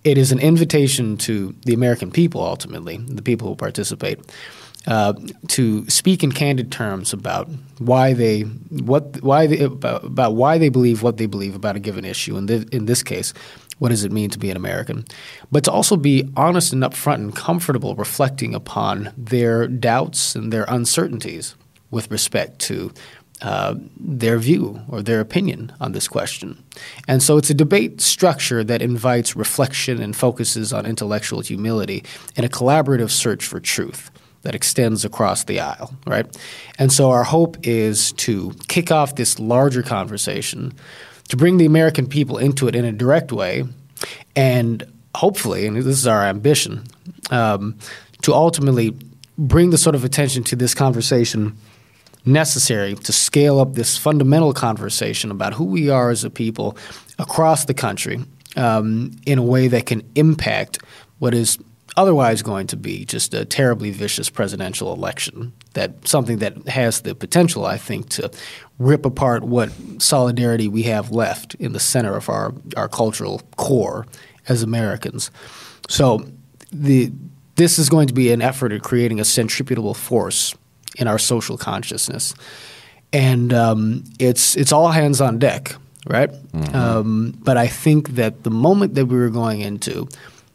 It is an invitation to the American people, ultimately, the people who participate, uh, to speak in candid terms about why they what why they, about, about, why they believe what they believe about a given issue. In, in this case, what does it mean to be an American, but to also be honest and upfront and comfortable reflecting upon their doubts and their uncertainties with respect to uh, their view or their opinion on this question. And so it's a debate structure that invites reflection and focuses on intellectual humility in a collaborative search for truth that extends across the aisle, right? And so our hope is to kick off this larger conversation, to bring the American people into it in a direct way, and hopefully, and this is our ambition, um, to ultimately bring the sort of attention to this conversation necessary to scale up this fundamental conversation about who we are as a people across the country um, in a way that can impact what is otherwise going to be just a terribly vicious presidential election. That something that has the potential, I think, to rip apart what solidarity we have left in the center of our, our cultural core as Americans. So the this is going to be an effort at creating a centripetal force in our social consciousness, and um, it's it's all hands on deck, right? Mm-hmm. Um, but I think that the moment that we were going into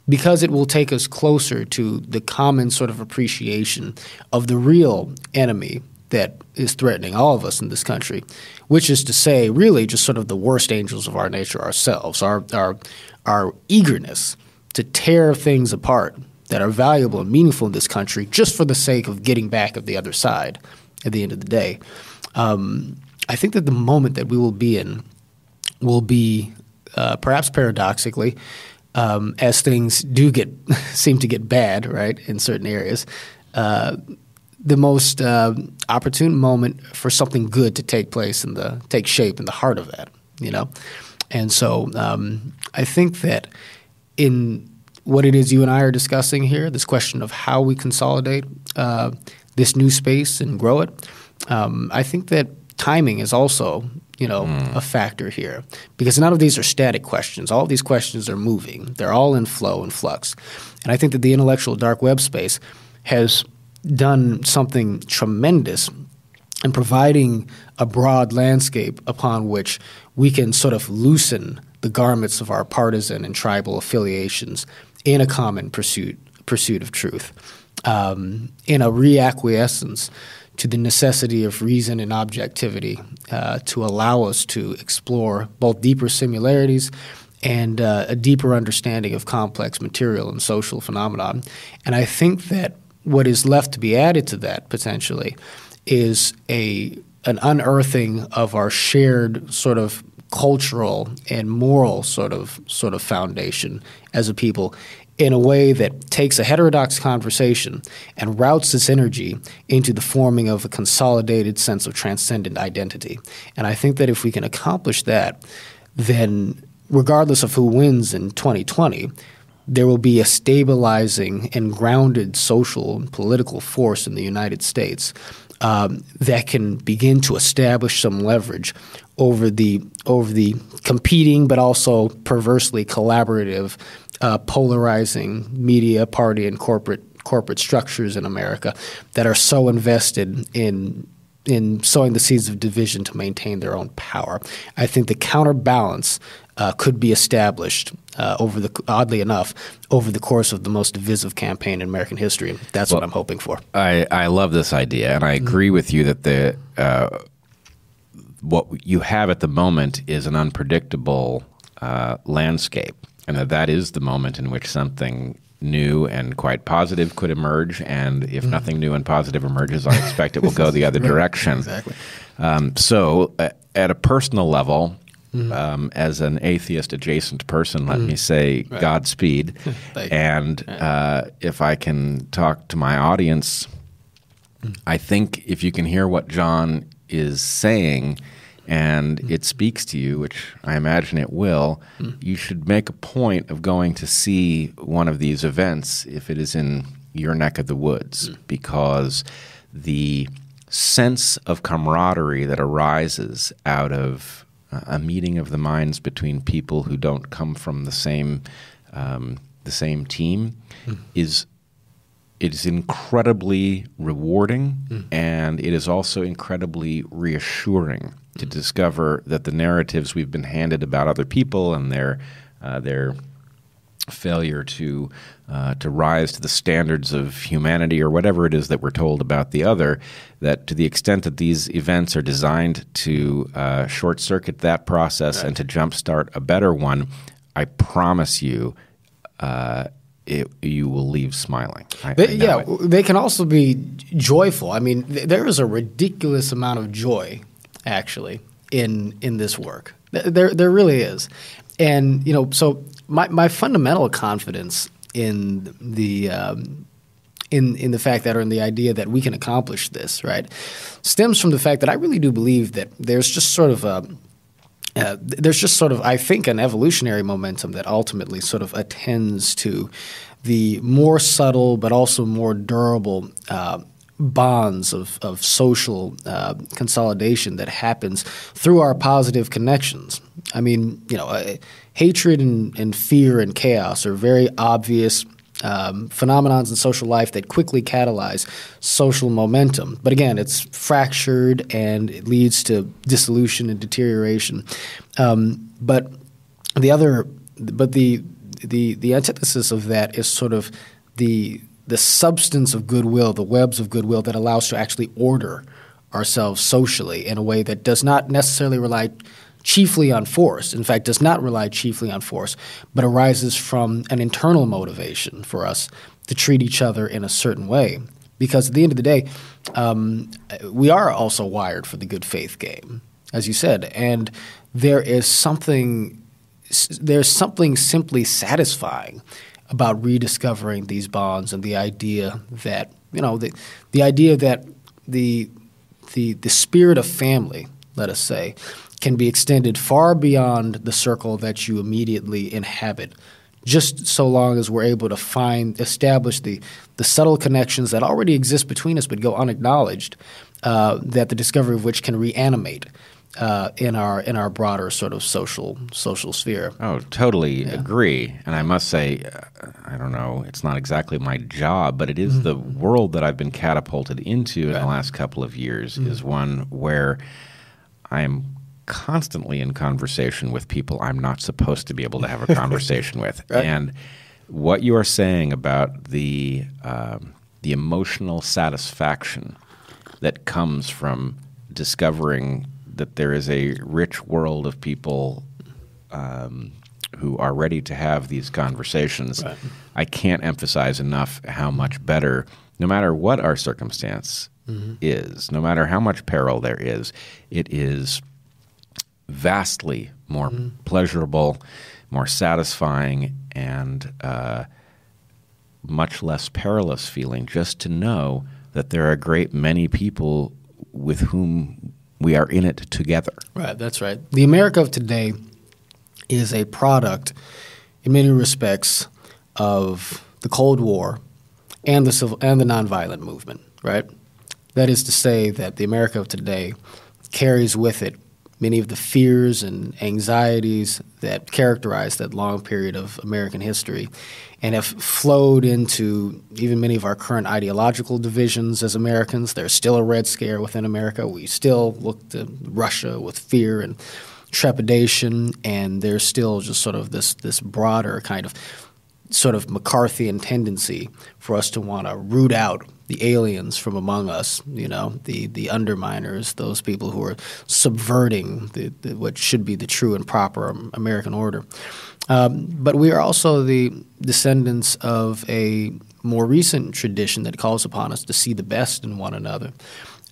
because it will take us closer to the common sort of appreciation of the real enemy that is threatening all of us in this country, which is to say, really, just sort of the worst angels of our nature ourselves, our our our eagerness to tear things apart that are valuable and meaningful in this country just for the sake of getting back of the other side at the end of the day. Um, I think that the moment that we will be in will be, uh, perhaps paradoxically, um, as things do get [laughs] seem to get bad, right, in certain areas, uh, the most uh, opportune moment for something good to take place and the take shape in the heart of that, you know. And so um, I think that in what it is you and I are discussing here, this question of how we consolidate uh, this new space and grow it, um, I think that timing is also you know mm. a factor here because none of these are static questions. All of these questions are moving. They're all in flow and flux, and I think that the intellectual dark web space has done something tremendous in providing a broad landscape upon which we can sort of loosen the garments of our partisan and tribal affiliations in a common pursuit pursuit of truth, um, in a reacquiescence to the necessity of reason and objectivity uh, to allow us to explore both deeper similarities and uh, a deeper understanding of complex material and social phenomenon. And I think that what is left to be added to that potentially is a an unearthing of our shared sort of cultural and moral sort of sort of foundation as a people in a way that takes a heterodox conversation and routes its energy into the forming of a consolidated sense of transcendent identity. And I think that if we can accomplish that, then regardless of who wins in 2020, there will be a stabilizing and grounded social and political force in the United States um, that can begin to establish some leverage over the over the competing but also perversely collaborative uh, polarizing media, party, and corporate corporate structures in America that are so invested in in sowing the seeds of division to maintain their own power. I think the counterbalance uh, could be established uh, over the oddly enough over the course of the most divisive campaign in American history. That's well, what I'm hoping for. I, I love this idea, and I agree mm-hmm. with you that the uh, what you have at the moment is an unpredictable uh, landscape and that that is the moment in which something new and quite positive could emerge. And if mm nothing new and positive emerges, I expect it will go [laughs] the other right. direction. Exactly. Um, so, uh, at a personal level, mm um, as an atheist adjacent person, let mm me say right. Godspeed. [laughs] and uh, if I can talk to my audience, mm. I think if you can hear what John is saying, and it speaks to you, which I imagine it will, mm. you should make a point of going to see one of these events if it is in your neck of the woods, mm. because the sense of camaraderie that arises out of a meeting of the minds between people who don't come from the same um, the same team mm. is it is incredibly rewarding mm. and it is also incredibly reassuring to discover that the narratives we've been handed about other people and their uh, their failure to uh, to rise to the standards of humanity or whatever it is that we're told about the other. That to the extent that these events are designed to uh, short circuit that process right. and to jumpstart a better one, I promise you. Uh, it, you will leave smiling. I, they, I yeah, it. they can also be joyful. I mean, th- there is a ridiculous amount of joy, actually, in in this work. There, there really is, and you know, so my my fundamental confidence in the um, in in the fact that or in the idea that we can accomplish this right stems from the fact that I really do believe that there's just sort of a uh, there's just sort of, I think, an evolutionary momentum that ultimately sort of attends to the more subtle but also more durable uh, bonds of, of social uh, consolidation that happens through our positive connections. I mean, you know, uh, hatred and, and fear and chaos are very obvious um, phenomenons in social life that quickly catalyze social momentum. But again, it's fractured and it leads to dissolution and deterioration. Um, but the other, but the the the antithesis of that is sort of the the substance of goodwill, the webs of goodwill that allows to actually order ourselves socially in a way that does not necessarily rely chiefly on force. In fact, does not rely chiefly on force, but arises from an internal motivation for us to treat each other in a certain way. Because at the end of the day, um, we are also wired for the good faith game, as you said, and there is something there's something simply satisfying about rediscovering these bonds and the idea that you know the the idea that the the the spirit of family, let us say, can be extended far beyond the circle that you immediately inhabit. Just so long as we're able to find, establish the, the subtle connections that already exist between us but go unacknowledged, uh, that the discovery of which can reanimate uh, in our in our broader sort of social social sphere. Oh, totally yeah. agree. And I must say, uh, I don't know, it's not exactly my job, but it is mm-hmm. the world that I've been catapulted into right. in the last couple of years mm-hmm. is one where I'm constantly in conversation with people I'm not supposed to be able to have a [laughs] conversation with, right. and what you are saying about the um, the emotional satisfaction that comes from discovering that there is a rich world of people um, who are ready to have these conversations. Right. I can't emphasize enough how much better, no matter what our circumstance mm-hmm. is, no matter how much peril there is, it is vastly more mm-hmm. pleasurable, more satisfying, and uh, much less perilous feeling just to know that there are a great many people with whom we are in it together. Right, that's right. The America of today is a product, in many respects, of the Cold War and the civil and the nonviolent movement. Right. That is to say that the America of today carries with it many of the fears and anxieties that characterize that long period of American history and have flowed into even many of our current ideological divisions as Americans. There's still a Red Scare within America. We still look to Russia with fear and trepidation, and there's still just sort of this this broader kind of sort of McCarthyian tendency for us to want to root out the aliens from among us, you know, the, the underminers, those people who are subverting the, the, what should be the true and proper American order. Um, but we are also the descendants of a more recent tradition that calls upon us to see the best in one another,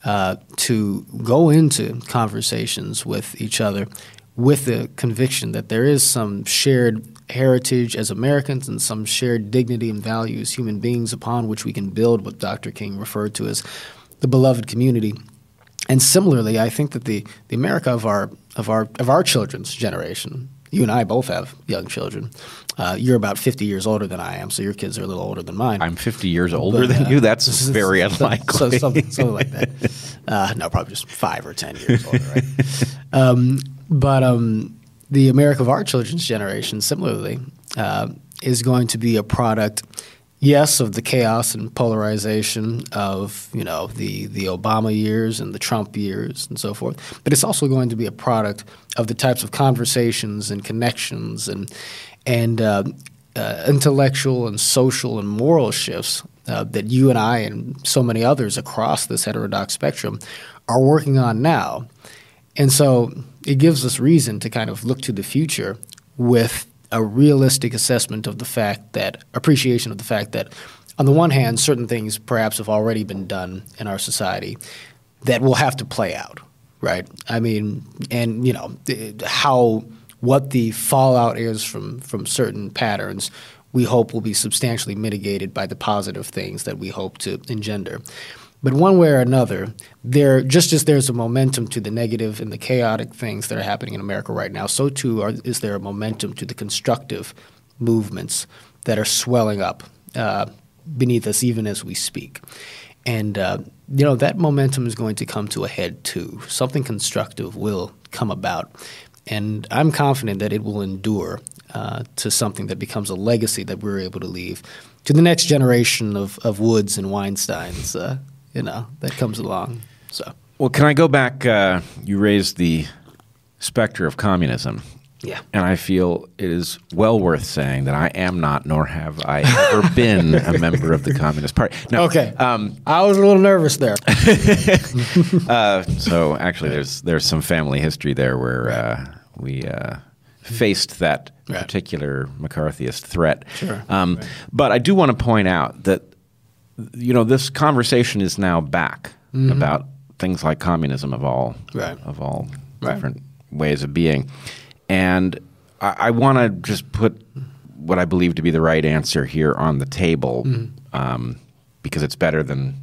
uh, to go into conversations with each other with the conviction that there is some shared heritage as Americans and some shared dignity and value as human beings upon which we can build what Dr. King referred to as the beloved community. And similarly, I think that the, the America of our of our of our children's generation you and I both have young children. Uh, you're about 50 years older than I am, so your kids are a little older than mine. I'm 50 years older but, than uh, you. That's [laughs] very unlikely. So, something, something, like that. [laughs] Uh, no, probably just five or 10 years older, right? um, but um, the America of our children's generation, similarly, uh, is going to be a product – yes, of the chaos and polarization of you know the the Obama years and the Trump years and so forth, but it's also going to be a product of the types of conversations and connections and and uh, uh, intellectual and social and moral shifts uh, that you and I and so many others across this heterodox spectrum are working on now. And so it gives us reason to kind of look to the future with a realistic assessment of the fact that appreciation of the fact that on the one hand certain things perhaps have already been done in our society that will have to play out right? I mean and you know how what the fallout is from from certain patterns we hope will be substantially mitigated by the positive things that we hope to engender but one way or another, there just as there's a momentum to the negative and the chaotic things that are happening in America right now, so too are, is there a momentum to the constructive movements that are swelling up uh, beneath us even as we speak. And uh, you know that momentum is going to come to a head too. Something constructive will come about, and I'm confident that it will endure uh, to something that becomes a legacy that we're able to leave to the next generation of, of Woods and Weinsteins. You know that comes along. So well, can I go back? Uh, you raised the specter of communism. Yeah. And I feel it is well worth saying that I am not, nor have I ever been a member of the Communist Party. Okay. Um, I was a little nervous there. [laughs] uh, so actually, there's there's some family history there where uh, we uh, faced that right. particular McCarthyist threat. Sure. Um, right. But I do want to point out that you know, this conversation is now back mm-hmm. about things like communism of all right. of all different ways of being, and I, I want to just put what I believe to be the right answer here on the table mm-hmm. um, because it's better than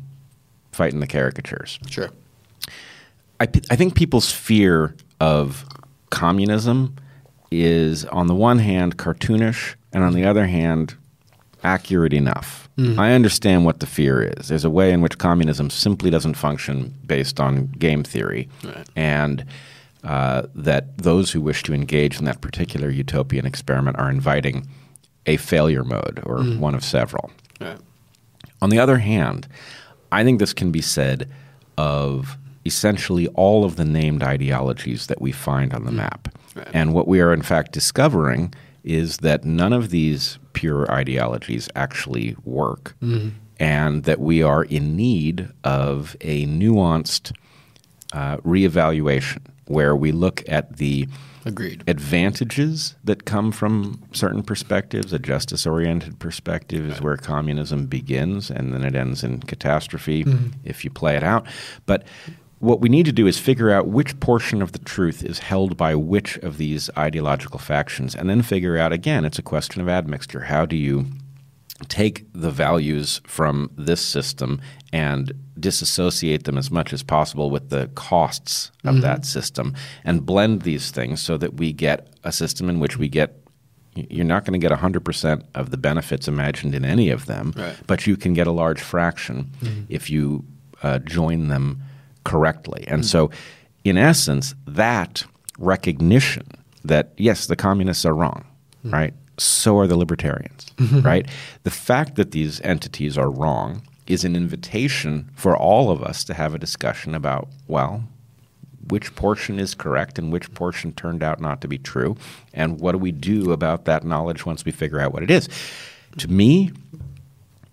fighting the caricatures. Sure. I, I think people's fear of communism is, on the one hand, cartoonish, and on the other hand, accurate enough. Mm. I understand what the fear is. There's a way in which communism simply doesn't function based on game theory, right. and uh, that those who wish to engage in that particular utopian experiment are inviting a failure mode or mm. one of several. Right. On the other hand, I think this can be said of essentially all of the named ideologies that we find on the mm. map. Right. And what we are in fact discovering is that none of these pure ideologies actually work, mm-hmm. and that we are in need of a nuanced uh, reevaluation where we look at the Agreed. advantages that come from certain perspectives. A justice oriented perspective is where communism begins, and then it ends in catastrophe mm-hmm. if you play it out. But what we need to do is figure out which portion of the truth is held by which of these ideological factions, and then figure out again, it's a question of admixture. How do you take the values from this system and disassociate them as much as possible with the costs of mm-hmm. that system and blend these things so that we get a system in which we get you're not going to get 100% of the benefits imagined in any of them, right. but you can get a large fraction mm-hmm. if you uh, join them correctly. And mm-hmm. so, in essence, that recognition that, yes, the communists are wrong, mm-hmm. right? So are the libertarians, mm-hmm. right? The fact that these entities are wrong is an invitation for all of us to have a discussion about, well, which portion is correct and which portion turned out not to be true, and what do we do about that knowledge once we figure out what it is. To me,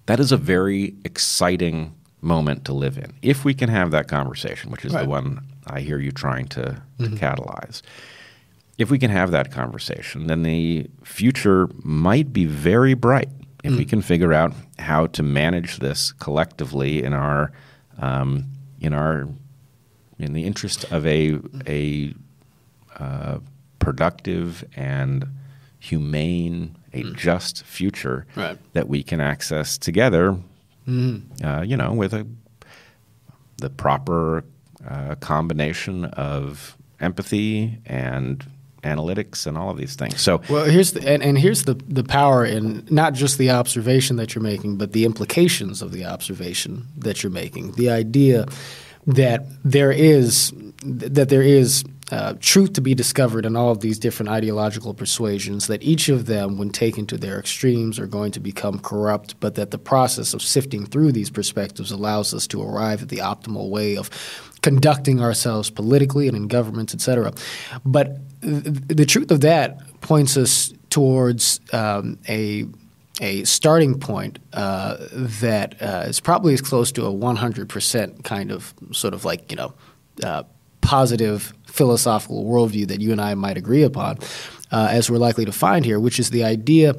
that is a very exciting moment to live in. If we can have that conversation, which is right. the one I hear you trying to, to mm-hmm. catalyze, if we can have that conversation, then the future might be very bright if mm. we can figure out how to manage this collectively in our um, in our in the interest of a a uh, productive and humane, a mm. just future right. that we can access together mm-hmm. uh, you know, with a the proper uh, combination of empathy and analytics and all of these things. So well, here's the, and, and here's the the power in not just the observation that you're making, but the implications of the observation that you're making. The idea that there is that there is uh, truth to be discovered in all of these different ideological persuasions, that each of them, when taken to their extremes, are going to become corrupt, but that the process of sifting through these perspectives allows us to arrive at the optimal way of conducting ourselves politically and in governments, et cetera. But th- the truth of that points us towards um, a a starting point uh, that uh, is probably as close to a 100% kind of sort of like you know uh, positive philosophical worldview that you and I might agree upon, uh, as we're likely to find here, which is the idea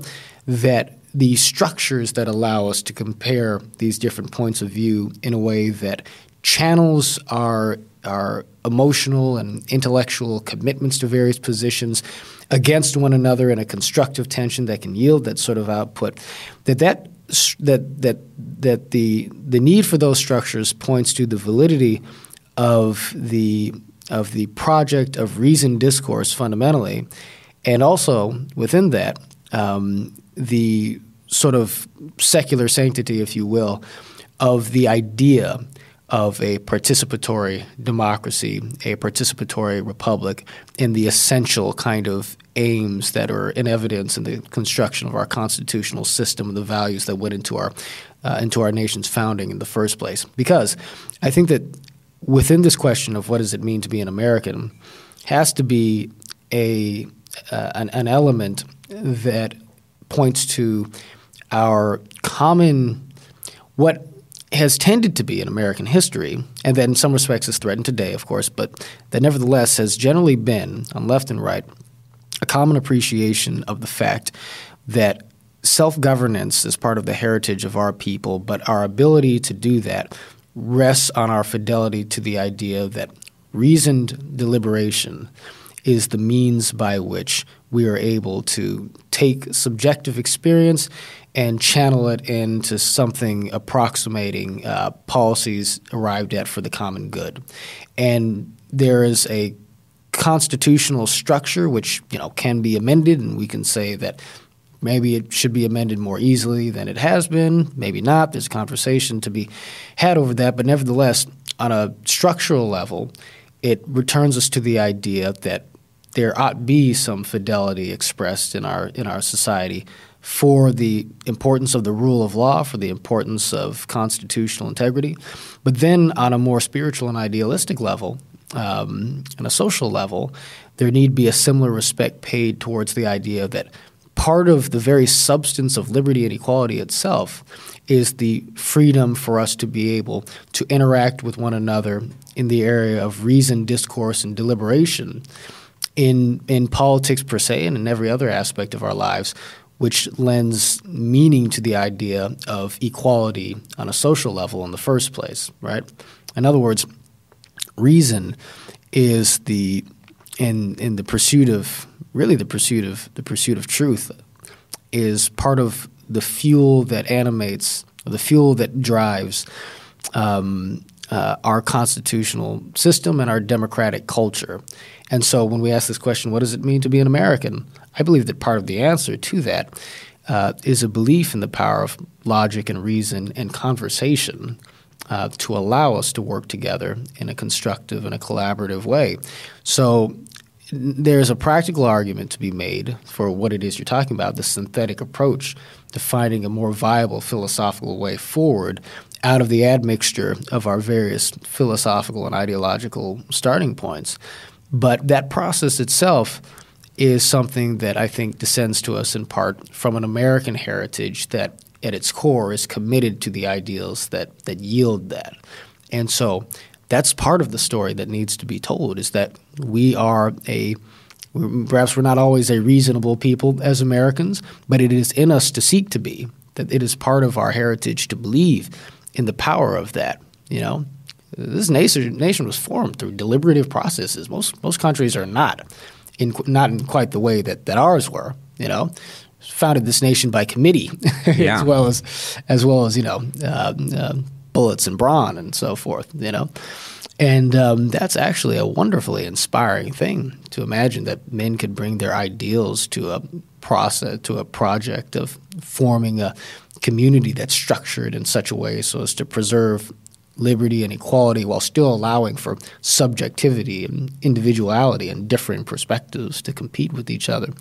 that the structures that allow us to compare these different points of view in a way that channels our our emotional and intellectual commitments to various positions against one another in a constructive tension that can yield that sort of output that that that that that the the need for those structures points to the validity of the of the project of reasoned discourse fundamentally, and also within that um, the sort of secular sanctity, if you will, of the idea of a participatory democracy, a participatory republic, and the essential kind of aims that are in evidence in the construction of our constitutional system and the values that went into our uh, into our nation's founding in the first place. Because I think that within this question of what does it mean to be an American, has to be a uh, an, an element that points to our common what has tended to be in American history, and that in some respects is threatened today, of course, but that nevertheless has generally been, on left and right, a common appreciation of the fact that self governance is part of the heritage of our people, but our ability to do that rests on our fidelity to the idea that reasoned deliberation is the means by which we are able to take subjective experience and channel it into something approximating uh, policies arrived at for the common good. And there is a constitutional structure which you know can be amended, and we can say that maybe it should be amended more easily than it has been. Maybe not. There's a conversation to be had over that, but nevertheless, on a structural level, it returns us to the idea that there ought be some fidelity expressed in our in our society for the importance of the rule of law, for the importance of constitutional integrity. But then, on a more spiritual and idealistic level, um, on a social level, there need be a similar respect paid towards the idea that part of the very substance of liberty and equality itself is the freedom for us to be able to interact with one another in the area of reason, discourse, and deliberation in in politics per se and in every other aspect of our lives which lends meaning to the idea of equality on a social level in the first place, right? In other words, reason is the in in the pursuit of really the pursuit of the pursuit of truth is part of the fuel that animates the fuel that drives um, uh, our constitutional system and our democratic culture. And so when we ask this question, what does it mean to be an American? I believe that part of the answer to that uh, is a belief in the power of logic and reason and conversation uh, to allow us to work together in a constructive and a collaborative way. So there's a practical argument to be made for what it is you're talking about the synthetic approach to finding a more viable philosophical way forward out of the admixture of our various philosophical and ideological starting points. But that process itself is something that I think descends to us in part from an American heritage that at its core is committed to the ideals that, that yield that. And so that's part of the story that needs to be told is that we are a perhaps we're not always a reasonable people as Americans, but it is in us to seek to be. That it is part of our heritage to believe in the power of that. You know, this nation nation was formed through deliberative processes. Most most countries are not in not in quite the way that, that ours were. You know, founded this nation by committee, [laughs] yeah. as well as as well as you know uh, uh, bullets and brawn and so forth. You know. And um, that's actually a wonderfully inspiring thing to imagine that men could bring their ideals to a process, to a project of forming a community that's structured in such a way so as to preserve liberty and equality while still allowing for subjectivity and individuality and differing perspectives to compete with each other.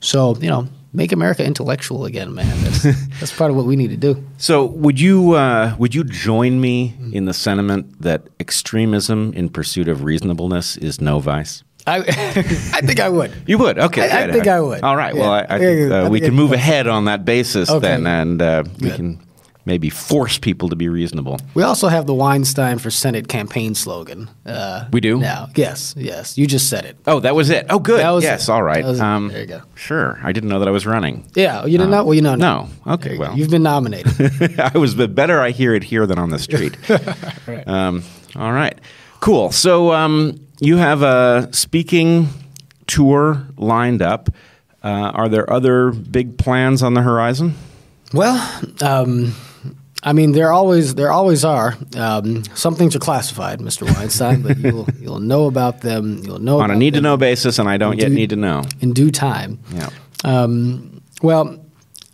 So, you know, make America intellectual again, man. That's, [laughs] that's part of what we need to do. So, would you uh, would you join me in the sentiment that extremism in pursuit of reasonableness is no vice? I, [laughs] I think I would. You would? Okay. I, I think I would. All right. Well, I, I think uh, we can move ahead on that basis Okay. then, and uh, we can maybe force people to be reasonable. We also have the Weinstein for Senate campaign slogan. Uh, We do? now. Yes, yes. You just said it. Oh, that was it. Oh, good. That was yes. it. All right. That was it. Um, There you go. Sure. I didn't know that I was running. Yeah, you didn't know. Well, you know. No. There Okay. you. Well, you've been nominated. [laughs] I was the better I hear it here than on the [laughs] street. um, all right, cool. So um, you have a speaking tour lined up. Uh, are there other big plans on the horizon? well, um, I mean, there always there always are. Um, some things are classified, Mr. Weinstein, but you'll you'll know about them. You'll know On a need to know basis, and I don't yet Do- need to know. in due time. Yeah. Um, well,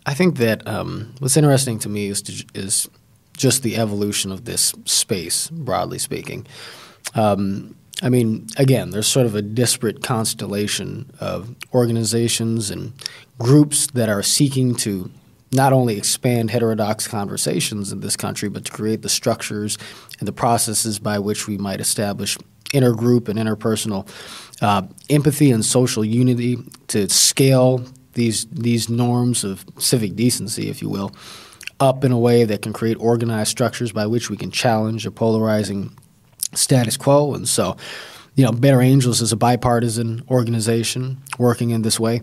I think that um, what's interesting to me is to, is just the evolution of this space, broadly speaking. Um, I mean, again, there's sort of a disparate constellation of organizations and groups that are seeking to not only expand heterodox conversations in this country, but to create the structures and the processes by which we might establish intergroup and interpersonal uh, empathy and social unity to scale these these norms of civic decency, if you will, up in a way that can create organized structures by which we can challenge a polarizing status quo. And so, you know, Better Angels is a bipartisan organization working in this way.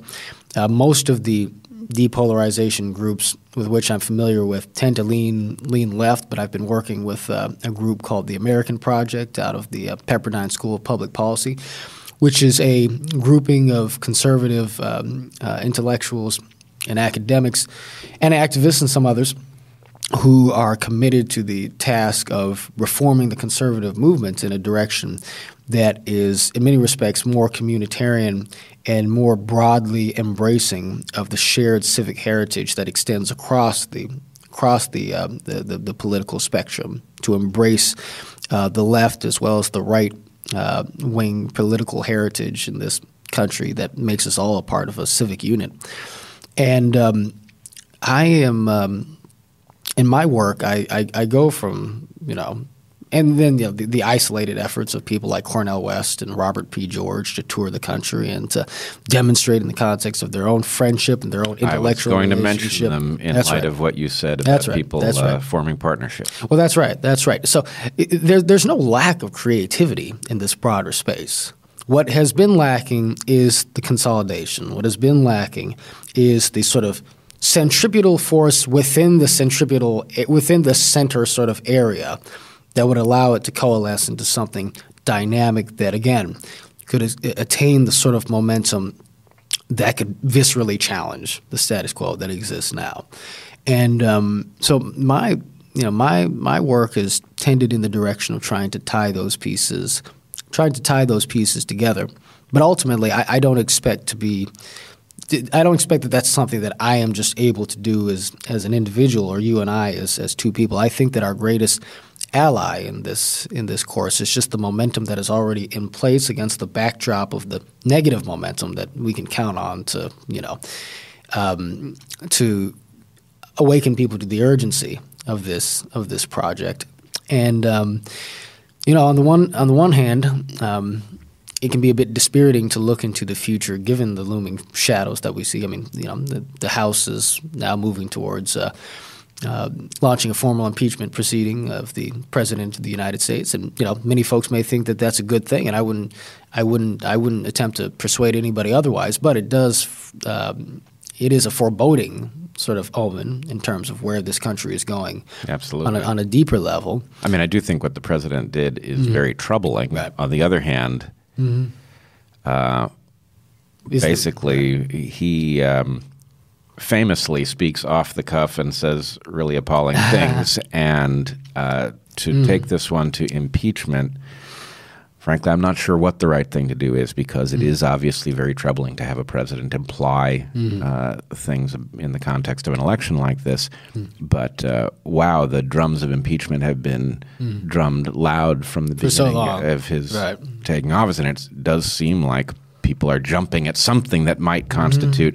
Uh, most of the depolarization groups with which I'm familiar with tend to lean lean left, but I've been working with uh, a group called the American Project out of the uh, Pepperdine School of Public Policy, which is a grouping of conservative um, uh, intellectuals and academics and activists and some others who are committed to the task of reforming the conservative movement in a direction that is, in many respects, more communitarian and more broadly embracing of the shared civic heritage that extends across the across the um, the, the, the political spectrum to embrace uh, the left as well as the right uh, wing political heritage in this country that makes us all a part of a civic unit. And um, I am um, in my work. I, I, I go from you know, and then you know, the, the isolated efforts of people like Cornel West and Robert P. George to tour the country and to demonstrate in the context of their own friendship and their own I was intellectual going to mention them in That's light right. of what you said about That's right. people That's uh, forming partnerships. Well, that's right. That's right. So i there, there's no lack of creativity in this broader space. What has been lacking is the consolidation. What has been lacking is the sort of centripetal force within the centripetal within the center sort of area that would allow it to coalesce into something dynamic that again could attain the sort of momentum that could viscerally challenge the status quo that exists now. And um, so my you know my my work has tended in the direction of trying to tie those pieces, trying to tie those pieces together. But ultimately, I, I don't expect to be. I don't expect that that's something that I am just able to do as as an individual or you and I as as two people. I think that our greatest ally in this in this course is just the momentum that is already in place against the backdrop of the negative momentum that we can count on to you know um, to awaken people to the urgency of this of this project. And um, you know, on the one on the one hand, um, it can be a bit dispiriting to look into the future, given the looming shadows that we see. I mean, you know, the, the House is now moving towards. Uh, uh, launching a formal impeachment proceeding of the president of the United States, and you know many folks may think that that's a good thing, and I wouldn't, I wouldn't, I wouldn't attempt to persuade anybody otherwise. But it does, um, it is a foreboding sort of omen in terms of where this country is going Absolutely. on a, on a deeper level. I mean, I do think what the president did is very troubling. Right. On the other hand, Is the- basically, he um, famously speaks off the cuff and says really appalling [laughs] things. And uh, to Hmm. take this one to impeachment, frankly, I'm not sure what the right thing to do is because it is obviously very troubling to have a president imply Hmm. uh, things in the context of an election like this. But uh, wow, the drums of impeachment have been drummed loud from the. For beginning long. of his Right. taking office, and it does seem like people are jumping at something that might Mm-hmm. constitute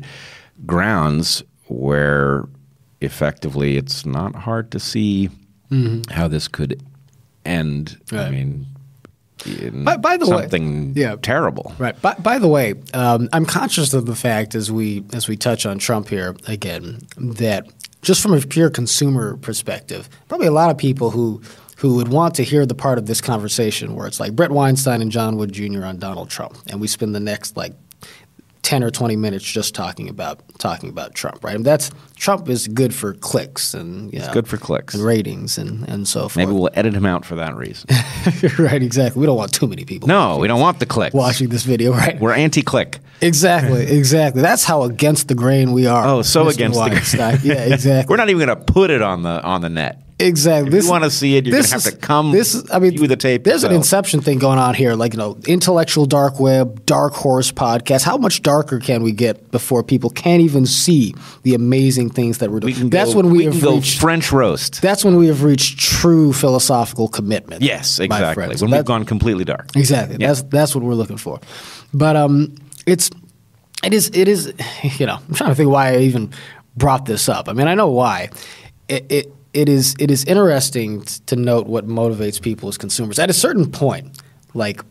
grounds where effectively it's not hard to see how this could end. I Mm-hmm. Mean, By- by the way- yeah. terrible. Right. By, by the way, um, I'm conscious of the fact as we as we touch on Trump here again that just from a pure consumer perspective, probably a lot of people who who would want to hear the part of this conversation where it's like Bret Weinstein and John Wood Jr. on Donald Trump, and we spend the next like. 10 or 20 minutes just talking about talking about Trump, right? And that's Trump is good for clicks and you know, good for clicks. and ratings and, and so forth. Maybe we'll edit him out for that reason. [laughs] right, exactly. We don't want too many people no, we don't want the clicks. watching this video, right? We're anti-click. Exactly, [laughs] exactly. That's how against the grain we are. Oh, so Mr. against the grain. Yeah, exactly. [laughs] We're not even going to put it on the on the net. Exactly. If you wanna see it, you're this gonna have to come This is, I mean, view the tape There's an inception thing going on here, like you know, intellectual dark web, dark horse podcast. How much darker can we get before people can't even see the amazing things that we're doing? We that's go, when we, can have reached. French roast. that's when we have reached true philosophical commitment. yes, exactly. When we've gone completely dark. Exactly. Yeah. That's that's what we're looking for. But um, it's it is it is [laughs] you know I'm trying to think why I even brought this up. I mean I know why. It it, it is it is interesting to note what motivates people as consumers. At a certain point, like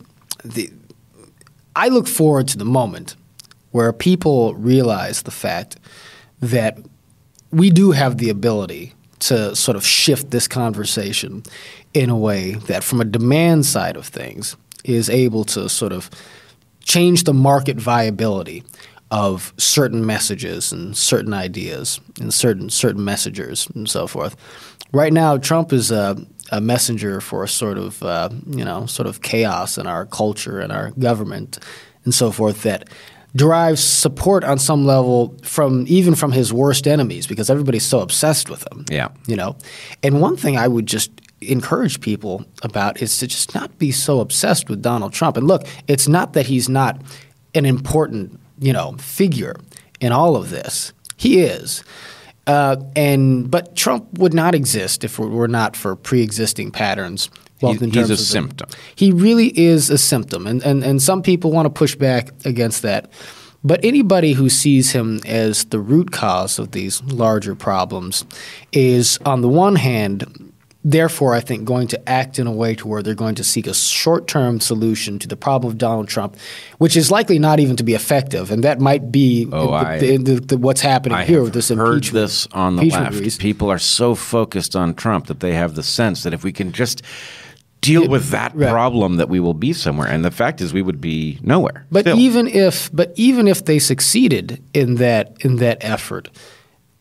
the I look forward to the moment where people realize the fact that we do have the ability to sort of shift this conversation in a way that, from a demand side of things, is able to sort of change the market viability of certain messages and certain ideas and certain certain messengers and so forth. Right now, Trump is a, a messenger for a sort of uh, you know sort of chaos in our culture and our government and so forth that derives support on some level from even from his worst enemies because everybody's so obsessed with him. Yeah. You know. And one thing I would just encourage people about is to just not be so obsessed with Donald Trump. And look, it's not that he's not an important, you know, figure in all of this. He is. Uh, and but Trump would not exist if it were not for pre-existing patterns. both He- in he's a of the- symptom. he really is a symptom, and, and, and some people want to push back against that. But anybody who sees him as the root cause of these larger problems is, on the one hand, therefore, I think, going to act in a way to where they're going to seek a short term solution to the problem of Donald Trump, which is likely not even to be effective. And that might be Oh, the- I- the- the- what's happening I here with this heard impeachment. this on the left. reason. People are so focused on Trump that they have the sense that if we can just deal with that right. problem, that we will be somewhere. And the fact is, we would be nowhere. But still. even if but even if they succeeded in that in that effort,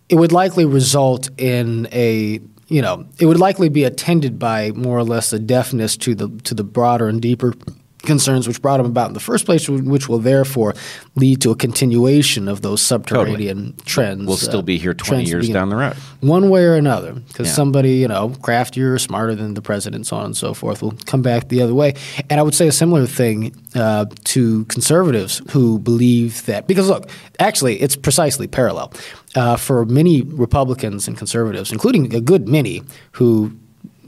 it would likely result in a you know it would likely be attended by more or less a deafness to the to the broader and deeper concerns which brought him about in the first place, which will therefore lead to a continuation of those subterranean trends. we'll still uh, be here 20 years begin- down the road. one way or another, because Yeah. somebody, you know, craftier or smarter than the president, so on and so forth, will come back the other way. And I would say a similar thing uh, to conservatives who believe that, because look, actually, it's precisely parallel. Uh, for many Republicans and conservatives, including a good many who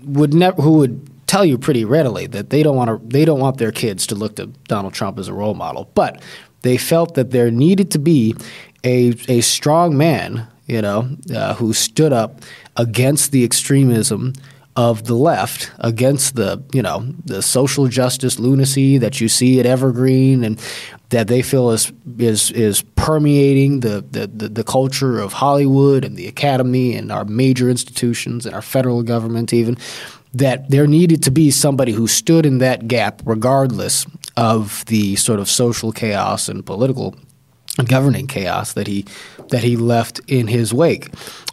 would never, who would tell you pretty readily that they don't want to, they don't want their kids to look to Donald Trump as a role model, but they felt that there needed to be a a strong man you know, uh, who stood up against the extremism of the left, against the, you know, the social justice lunacy that you see at Evergreen and that they feel is is is permeating the, the, the, the culture of Hollywood and the academy and our major institutions and our federal government even that there needed to be somebody who stood in that gap regardless of the sort of social chaos and political governing chaos that he that he left in his wake.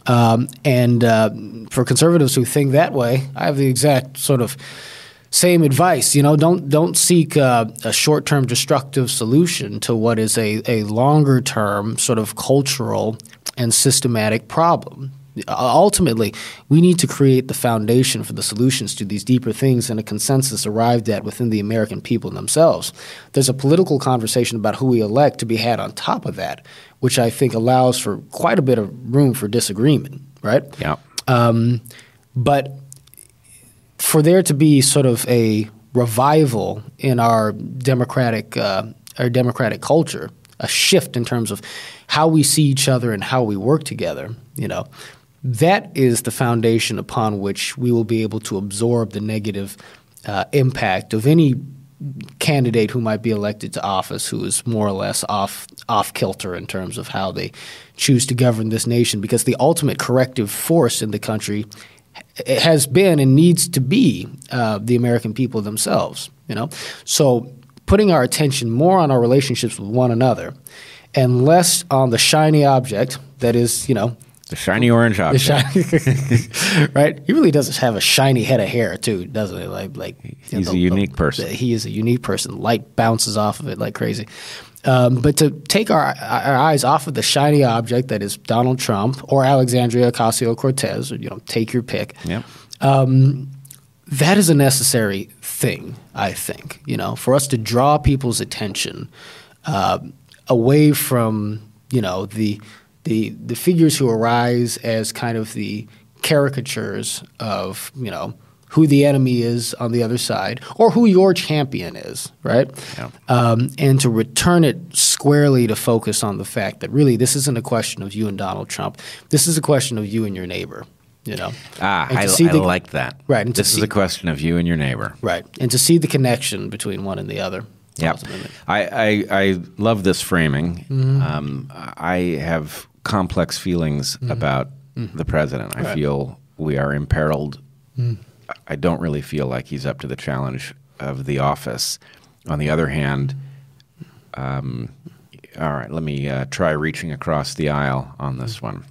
Um, and uh, for conservatives who think that way, I have the exact sort of same advice. You know, don't don't seek uh, a short term destructive solution to what is a, a longer term sort of cultural and systematic problem. Uh, Ultimately, we need to create the foundation for the solutions to these deeper things and a consensus arrived at within the American people themselves. There's a political conversation about who we elect to be had on top of that, which I think allows for quite a bit of room for disagreement, right? Yeah. Um, but for there to be sort of a revival in our democratic uh, our democratic culture, a shift in terms of how we see each other and how we work together, you know, that is the foundation upon which we will be able to absorb the negative uh, impact of any candidate who might be elected to office who is more or less off off kilter in terms of how they choose to govern this nation because the ultimate corrective force in the country has been and needs to be uh, the American people themselves. You know, so putting our attention more on our relationships with one another and less on the shiny object that is, you know, the shiny orange object. Shiny, [laughs] right? He really does have a shiny head of hair too, doesn't he? Like, like he's know, the, a unique the, person. The, he is a unique person. Light bounces off of it like crazy. Um, but to take our, our eyes off of the shiny object that is Donald Trump or Alexandria Ocasio Cortez, you know, take your pick. Yep. Um, that is a necessary thing, I think. You know, for us to draw people's attention uh, away from you know the the the figures who arise as kind of the caricatures of you know who the enemy is on the other side, or who your champion is, right? Yeah. Um, and to return it squarely to focus on the fact that really this isn't a question of you and Donald Trump. This is a question of you and your neighbor. You know. Ah, I, I the, like that. Right. this see, is a question of you and your neighbor. Right, and to see the connection between one and the other. Yeah, I, I, I love this framing. Mm-hmm. Um, I have complex feelings mm-hmm. about mm-hmm. the president. I right. feel we are imperiled. Mm. I don't really feel like he's up to the challenge of the office. On the other hand, um, all right, let me uh, try reaching across the aisle on this mm. one.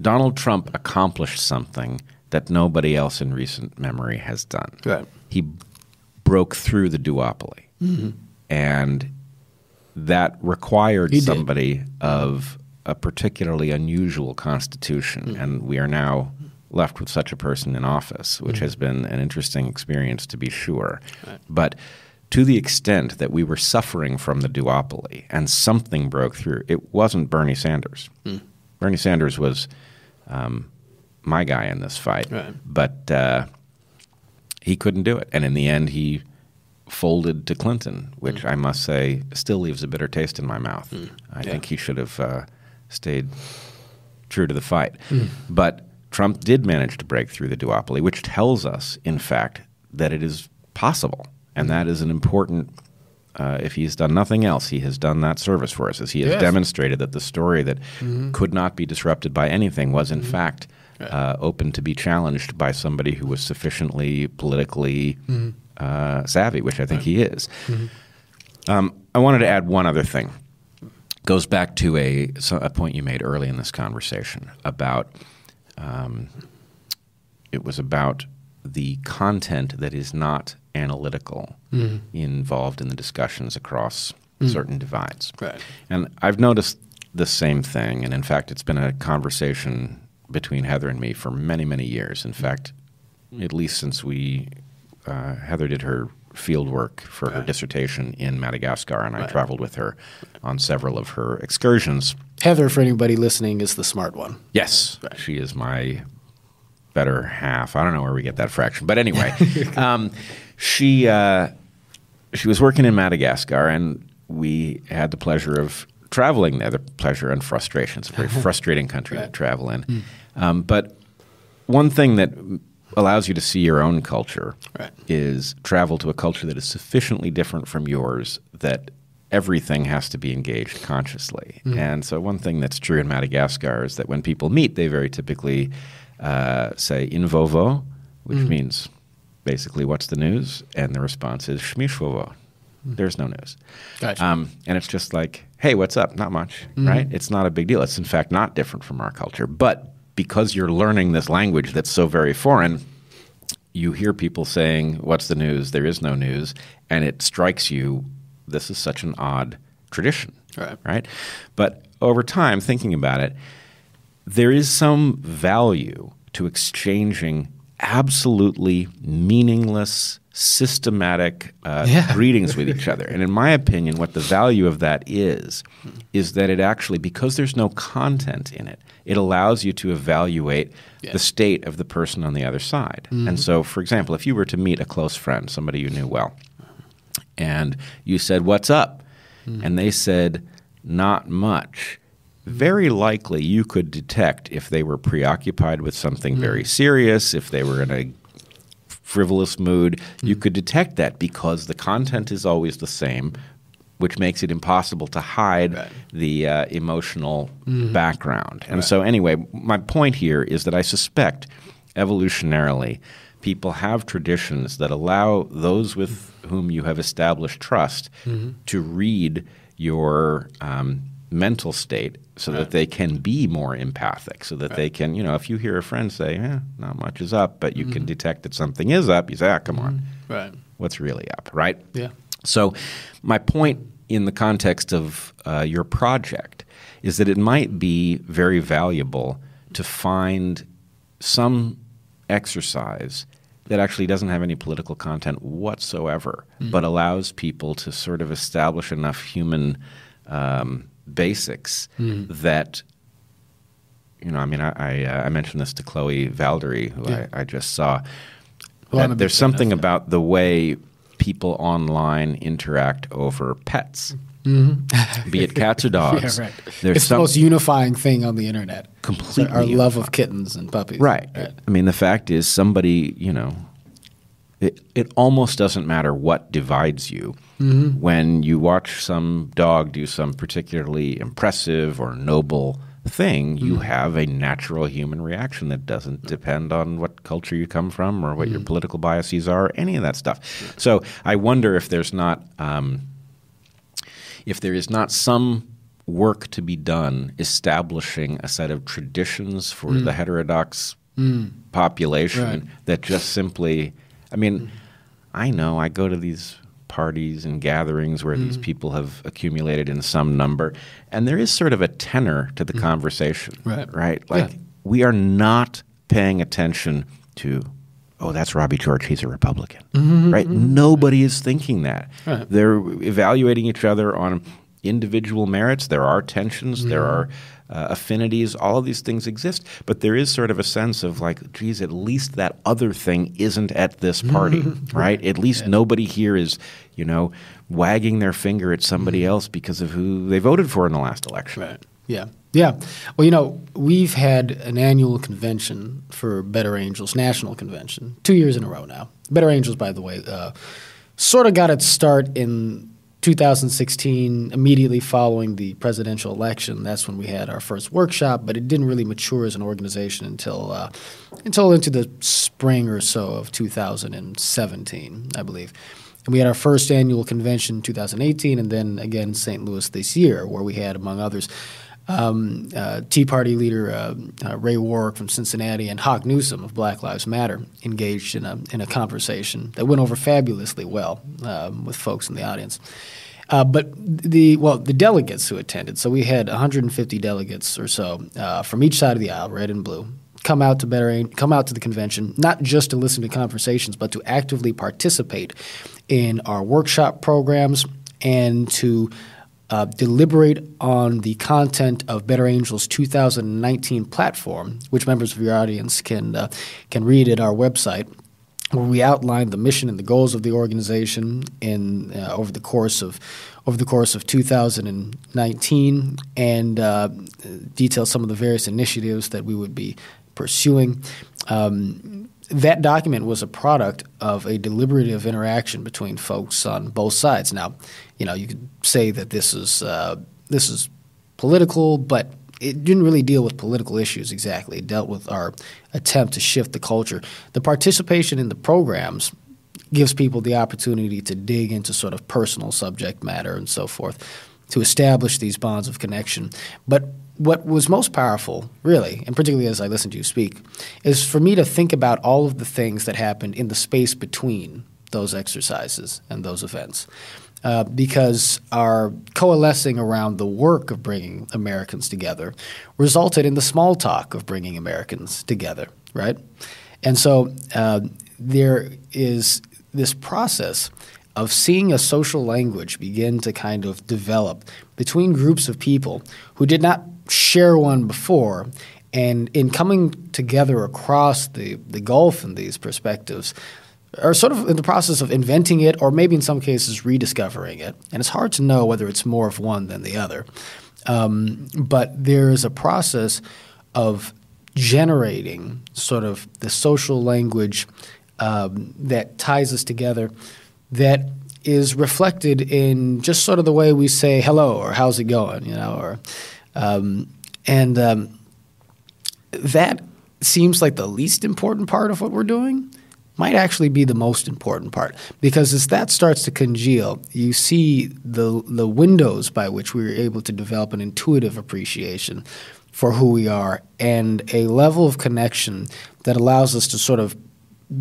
Donald Trump accomplished something that nobody else in recent memory has done. Right. He broke through the duopoly. Mm-hmm. And that required somebody of a particularly unusual constitution. Mm-hmm. And we are now left with such a person in office, which mm-hmm. has been an interesting experience to be sure. Right. But to the extent that we were suffering from the duopoly and something broke through, it wasn't Bernie Sanders. Mm. Bernie Sanders was um, my guy in this fight, right. but uh, he couldn't do it. And in the end, he folded to Clinton, which mm. I must say still leaves a bitter taste in my mouth. Mm. I yeah. think he should have uh, stayed true to the fight. Mm. But Trump did manage to break through the duopoly, which tells us, in fact, that it is possible. And that is an important, uh, if he's done nothing else, he has done that service for us, as he has yes. demonstrated that the story that mm-hmm. could not be disrupted by anything was, in mm-hmm. fact, uh, open to be challenged by somebody who was sufficiently politically mm-hmm. Uh, savvy, which I think right. he is. Mm-hmm. Um, I wanted to add one other thing. Goes back to a, a point you made early in this conversation about um, it was about the content that is not analytical mm-hmm. involved in the discussions across mm-hmm. certain divides. Right. And I've noticed the same thing. And in fact, it's been a conversation between Heather and me for many, many years. In fact, at least since we, uh, Heather did her field work for right. her dissertation in Madagascar, and I right. traveled with her on several of her excursions. Heather, for anybody listening, is the smart one. Yes, right. she is my better half. I don't know where we get that fraction, but anyway, [laughs] um, she uh, she was working in Madagascar, and we had the pleasure of traveling there. The pleasure and frustration. It's a very [laughs] frustrating country to travel in, mm. um, but one thing that allows you to see your own culture right. is travel to a culture that is sufficiently different from yours that everything has to be engaged consciously. Mm-hmm. And so, one thing that's true in Madagascar is that when people meet, they very typically uh, say "in vovo," which mm-hmm. means basically "What's the news?" and the response is "Shmishvovo." Mm-hmm. There's no news. Gotcha. Um, and it's just like, hey, what's up? Not much, right? It's not a big deal. It's in fact not different from our culture. But because you're learning this language that's so very foreign, you hear people saying, What's the news? There is no news. And it strikes you, this is such an odd tradition. Right. Right? But over time, thinking about it, there is some value to exchanging absolutely meaningless, systematic uh, yeah. [laughs] greetings with each other. And in my opinion, what the value of that is, is that it actually, because there's no content in it, it allows you to evaluate yeah. the state of the person on the other side. Mm-hmm. And so, for example, if you were to meet a close friend, somebody you knew well, and you said, What's up? Mm-hmm. And they said, Not much very likely you could detect if they were preoccupied with something mm. very serious, if they were in a frivolous mood, you could detect that because the content is always the same, which makes it impossible to hide Right. the uh, emotional background. And so, anyway, my point here is that I suspect evolutionarily people have traditions that allow those with whom you have established trust to read your um, mental state so that they can be more empathic, so that they can, you know, if you hear a friend say, eh, not much is up, but you can detect that something is up, you say, ah, come on, Right. what's really up, right? Yeah. So, my point in the context of uh, your project is that it might be very valuable to find some exercise that actually doesn't have any political content whatsoever, but allows people to sort of establish enough human um, basics that you know, I mean, I I, uh, I mentioned this to Chloe Valdary, who Yeah. I, I just saw. Well, I'm that a big there's something that. about the way people online interact over pets, [laughs] be it cats or dogs. [laughs] Yeah, right. There's it's some, the most unifying thing on the internet. Completely Our love of kittens and puppies. Right. I mean, the fact is, somebody, you know, it, it almost doesn't matter what divides you Mm-hmm. when you watch some dog do some particularly impressive or noble thing, you Mm-hmm. have a natural human reaction that doesn't depend on what culture you come from or what Mm-hmm. your political biases are, any of that stuff. So I wonder if there's not. Um, if there is not some work to be done establishing a set of traditions for the heterodox population Right. that just simply I mean I know I go to these parties and gatherings where these hmm. people have accumulated in some number. And there is sort of a tenor to the hmm. conversation Right. right? Like Yeah. we are not paying attention to oh that's Robbie George he's a Republican mm-hmm, mm-hmm, mm-hmm, right? nobody is thinking that. Right. they're evaluating each other on individual merits. There are tensions, there are uh, affinities, all of these things exist. But there is sort of a sense of like, geez, at least that other thing isn't at this party, [laughs] right? At least nobody here is, you know, wagging their finger at somebody else because of who they voted for in the last election. Right. Yeah. Yeah. Well, you know, we've had an annual convention for Better Angels, national convention, two years in a row now. Better Angels, by the way, uh, sort of got its start in 2016, immediately following the presidential election. That's when we had our first workshop, but it didn't really mature as an organization until uh, until into the spring or so of 2017, I believe. And we had our first annual convention in 2018, and then again in St. Louis this year, where we had, among others, um, uh, Tea Party leader uh, uh, Ray Warwick from Cincinnati and Hawk Newsome of Black Lives Matter engaged in a, in a conversation that went over fabulously well um, with folks in the audience. Uh, but the well, the delegates who attended, so we had 150 delegates or so uh, from each side of the aisle, red and blue, come out to better come out to the convention, not just to listen to conversations, but to actively participate in our workshop programs and to uh, deliberate on the content of Better Angels 2019 platform, which members of your audience can uh, can read at our website where we outlined the mission and the goals of the organization in uh, over the course of over the course of 2019 and uh, detail some of the various initiatives that we would be pursuing. Um, that document was a product of a deliberative interaction between folks on both sides. Now, you know, you could say that this is uh, this is political, but it didn't really deal with political issues exactly. It dealt with our attempt to shift the culture. The participation in the programs gives people the opportunity to dig into sort of personal subject matter and so forth to establish these bonds of connection. But what was most powerful, really, and particularly as I listened to you speak, is for me to think about all of the things that happened in the space between those exercises and those events. Uh, because our coalescing around the work of bringing Americans together resulted in the small talk of bringing Americans together, right? And so uh, there is this process of seeing a social language begin to kind of develop between groups of people who did not share one before. And in coming together across the, the gulf in these perspectives, are sort of in the process of inventing it, or maybe in some cases rediscovering it. And it's hard to know whether it's more of one than the other. Um, but there is a process of generating sort of the social language um, that ties us together that is reflected in just sort of the way we say hello or how's it going, you know, or um, and um, that seems like the least important part of what we're doing might actually be the most important part. Because as that starts to congeal, you see the the windows by which we are able to develop an intuitive appreciation for who we are and a level of connection that allows us to sort of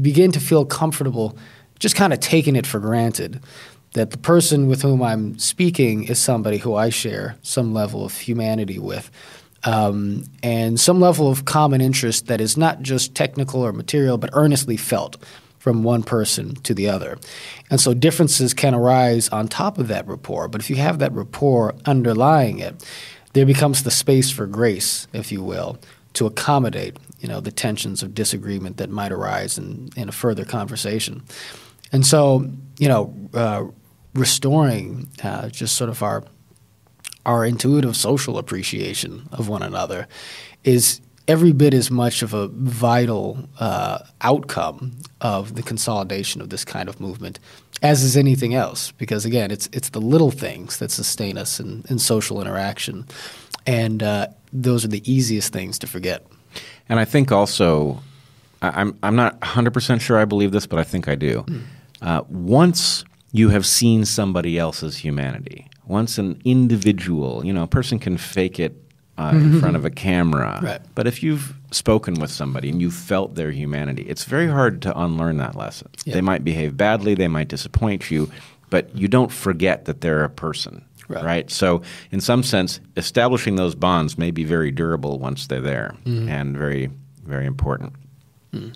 begin to feel comfortable just kind of taking it for granted that the person with whom I'm speaking is somebody who I share some level of humanity with. Um, and some level of common interest that is not just technical or material, but earnestly felt from one person to the other. And so differences can arise on top of that rapport, but if you have that rapport underlying it, there becomes the space for grace, if you will, to accommodate you know the tensions of disagreement that might arise in, in a further conversation. And so, you know, uh, restoring uh, just sort of our our intuitive social appreciation of one another is every bit as much of a vital uh, outcome of the consolidation of this kind of movement as is anything else. Because again, it's it's the little things that sustain us in, in social interaction, and uh, those are the easiest things to forget. And I think also, I'm I'm not 100 percent sure I believe this, but I think I do. Mm. Uh, once you have seen somebody else's humanity, once an individual, you know, a person can fake it uh, in front of a camera. Right. But if you've spoken with somebody and you felt their humanity, it's very hard to unlearn that lesson. Yeah. They might behave badly, they might disappoint you, but you don't forget that they're a person. Right. right. So, in some sense, establishing those bonds may be very durable once they're there mm-hmm. and very, very important. Mm.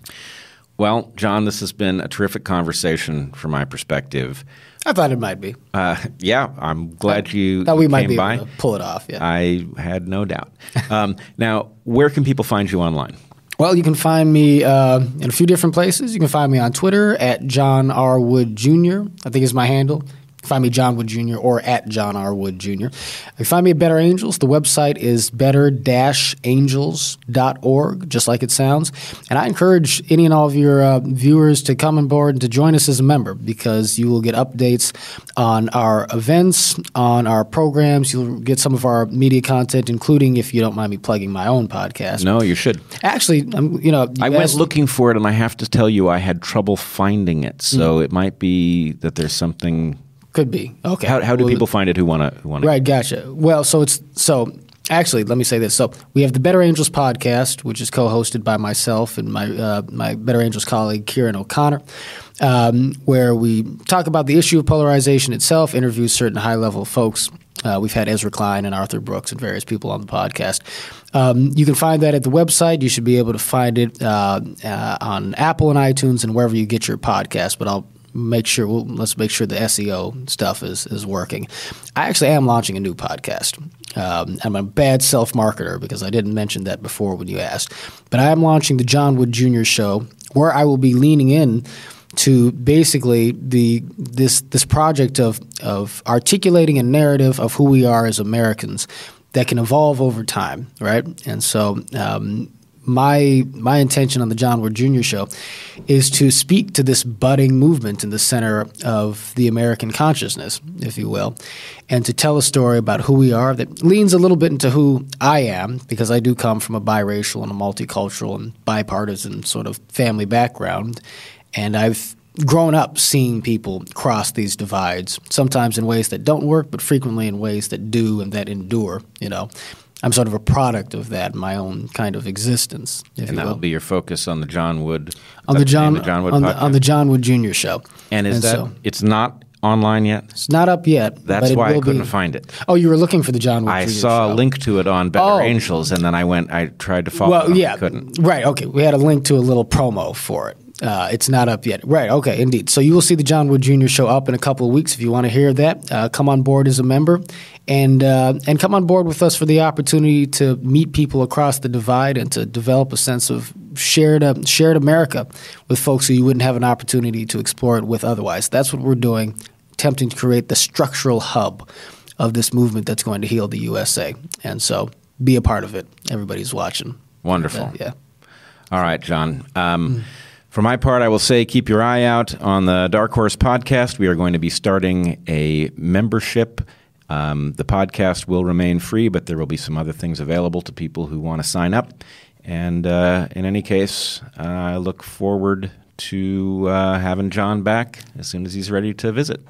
Well, John, this has been a terrific conversation from my perspective. I thought it might be. Uh, yeah, I'm glad I, you thought we might be by. able to pull it off. Yeah, I had no doubt. um, [laughs] now, where can people find you online? Well, you can find me uh, in a few different places. You can find me on Twitter at John R. Wood Jr. I think is my handle. Find me John Wood Jr. or at John R. Wood Jr. You find me at Better Angels. The website is better-angels.org, just like it sounds. And I encourage any and all of your uh, viewers to come on board and to join us as a member because you will get updates on our events, on our programs. You'll get some of our media content, including, if you don't mind me plugging my own podcast. No, you should. Actually, I'm, you know, I went looking for it, and I have to tell you, I had trouble finding it. So mm. it might be that there's something could be okay. How, how do well, people find it who want to who want Right, gotcha. Well, so it's so actually let me say this. So we have the Better Angels podcast, which is co-hosted by myself and my uh, my Better Angels colleague Ciaran O'Connor, um, where we talk about the issue of polarization itself, interview certain high level folks. Uh, we've had Ezra Klein and Arthur Brooks and various people on the podcast. Um, you can find that at the website. You should be able to find it uh, uh, on Apple and iTunes and wherever you get your podcast. But I'll make sure we'll, let's make sure the SEO stuff is is working. I actually am launching a new podcast. Um, I'm a bad self marketer because I didn't mention that before when you asked, but I am launching the John Wood Jr. Show where I will be leaning in to basically the this this project of of articulating a narrative of who we are as Americans that can evolve over time, right? And so um, my my intention on the John Wood Jr. show is to speak to this budding movement in the center of the American consciousness, if you will, and to tell a story about who we are that leans a little bit into who I am, because I do come from a biracial and a multicultural and bipartisan sort of family background, and I've grown up seeing people cross these divides, sometimes in ways that don't work, but frequently in ways that do and that endure, you know. I'm sort of a product of that, my own kind of existence. and that will. be your focus on the John Wood on uh, the John, the John Wood on the, on the, John Wood Jr. show. And is and that so, it's not online yet? It's not up yet. That's why I couldn't be. find it. Oh, you were looking for the John Wood. I Jr. saw show. a link to it on Better oh. Angels, and then I went. I tried to follow. Well, yeah, couldn't. Right. Okay, we had a link to a little promo for it. Uh, it's not up yet. Right. Okay. Indeed. So you will see the John Wood Jr. show up in a couple of weeks. If you want to hear that, uh, come on board as a member, and uh, and come on board with us for the opportunity to meet people across the divide and to develop a sense of shared uh, shared America with folks who you wouldn't have an opportunity to explore it with otherwise. That's what we're doing, attempting to create the structural hub of this movement that's going to heal the USA. And so, be a part of it. Everybody's watching. Wonderful. yeah. All right, John. Um, mm For my part, I will say keep your eye out on the Dark Horse podcast. We are going to be starting a membership. Um, the podcast will remain free, but there will be some other things available to people who want to sign up. And uh, in any case, uh, I look forward to uh, having John back as soon as he's ready to visit.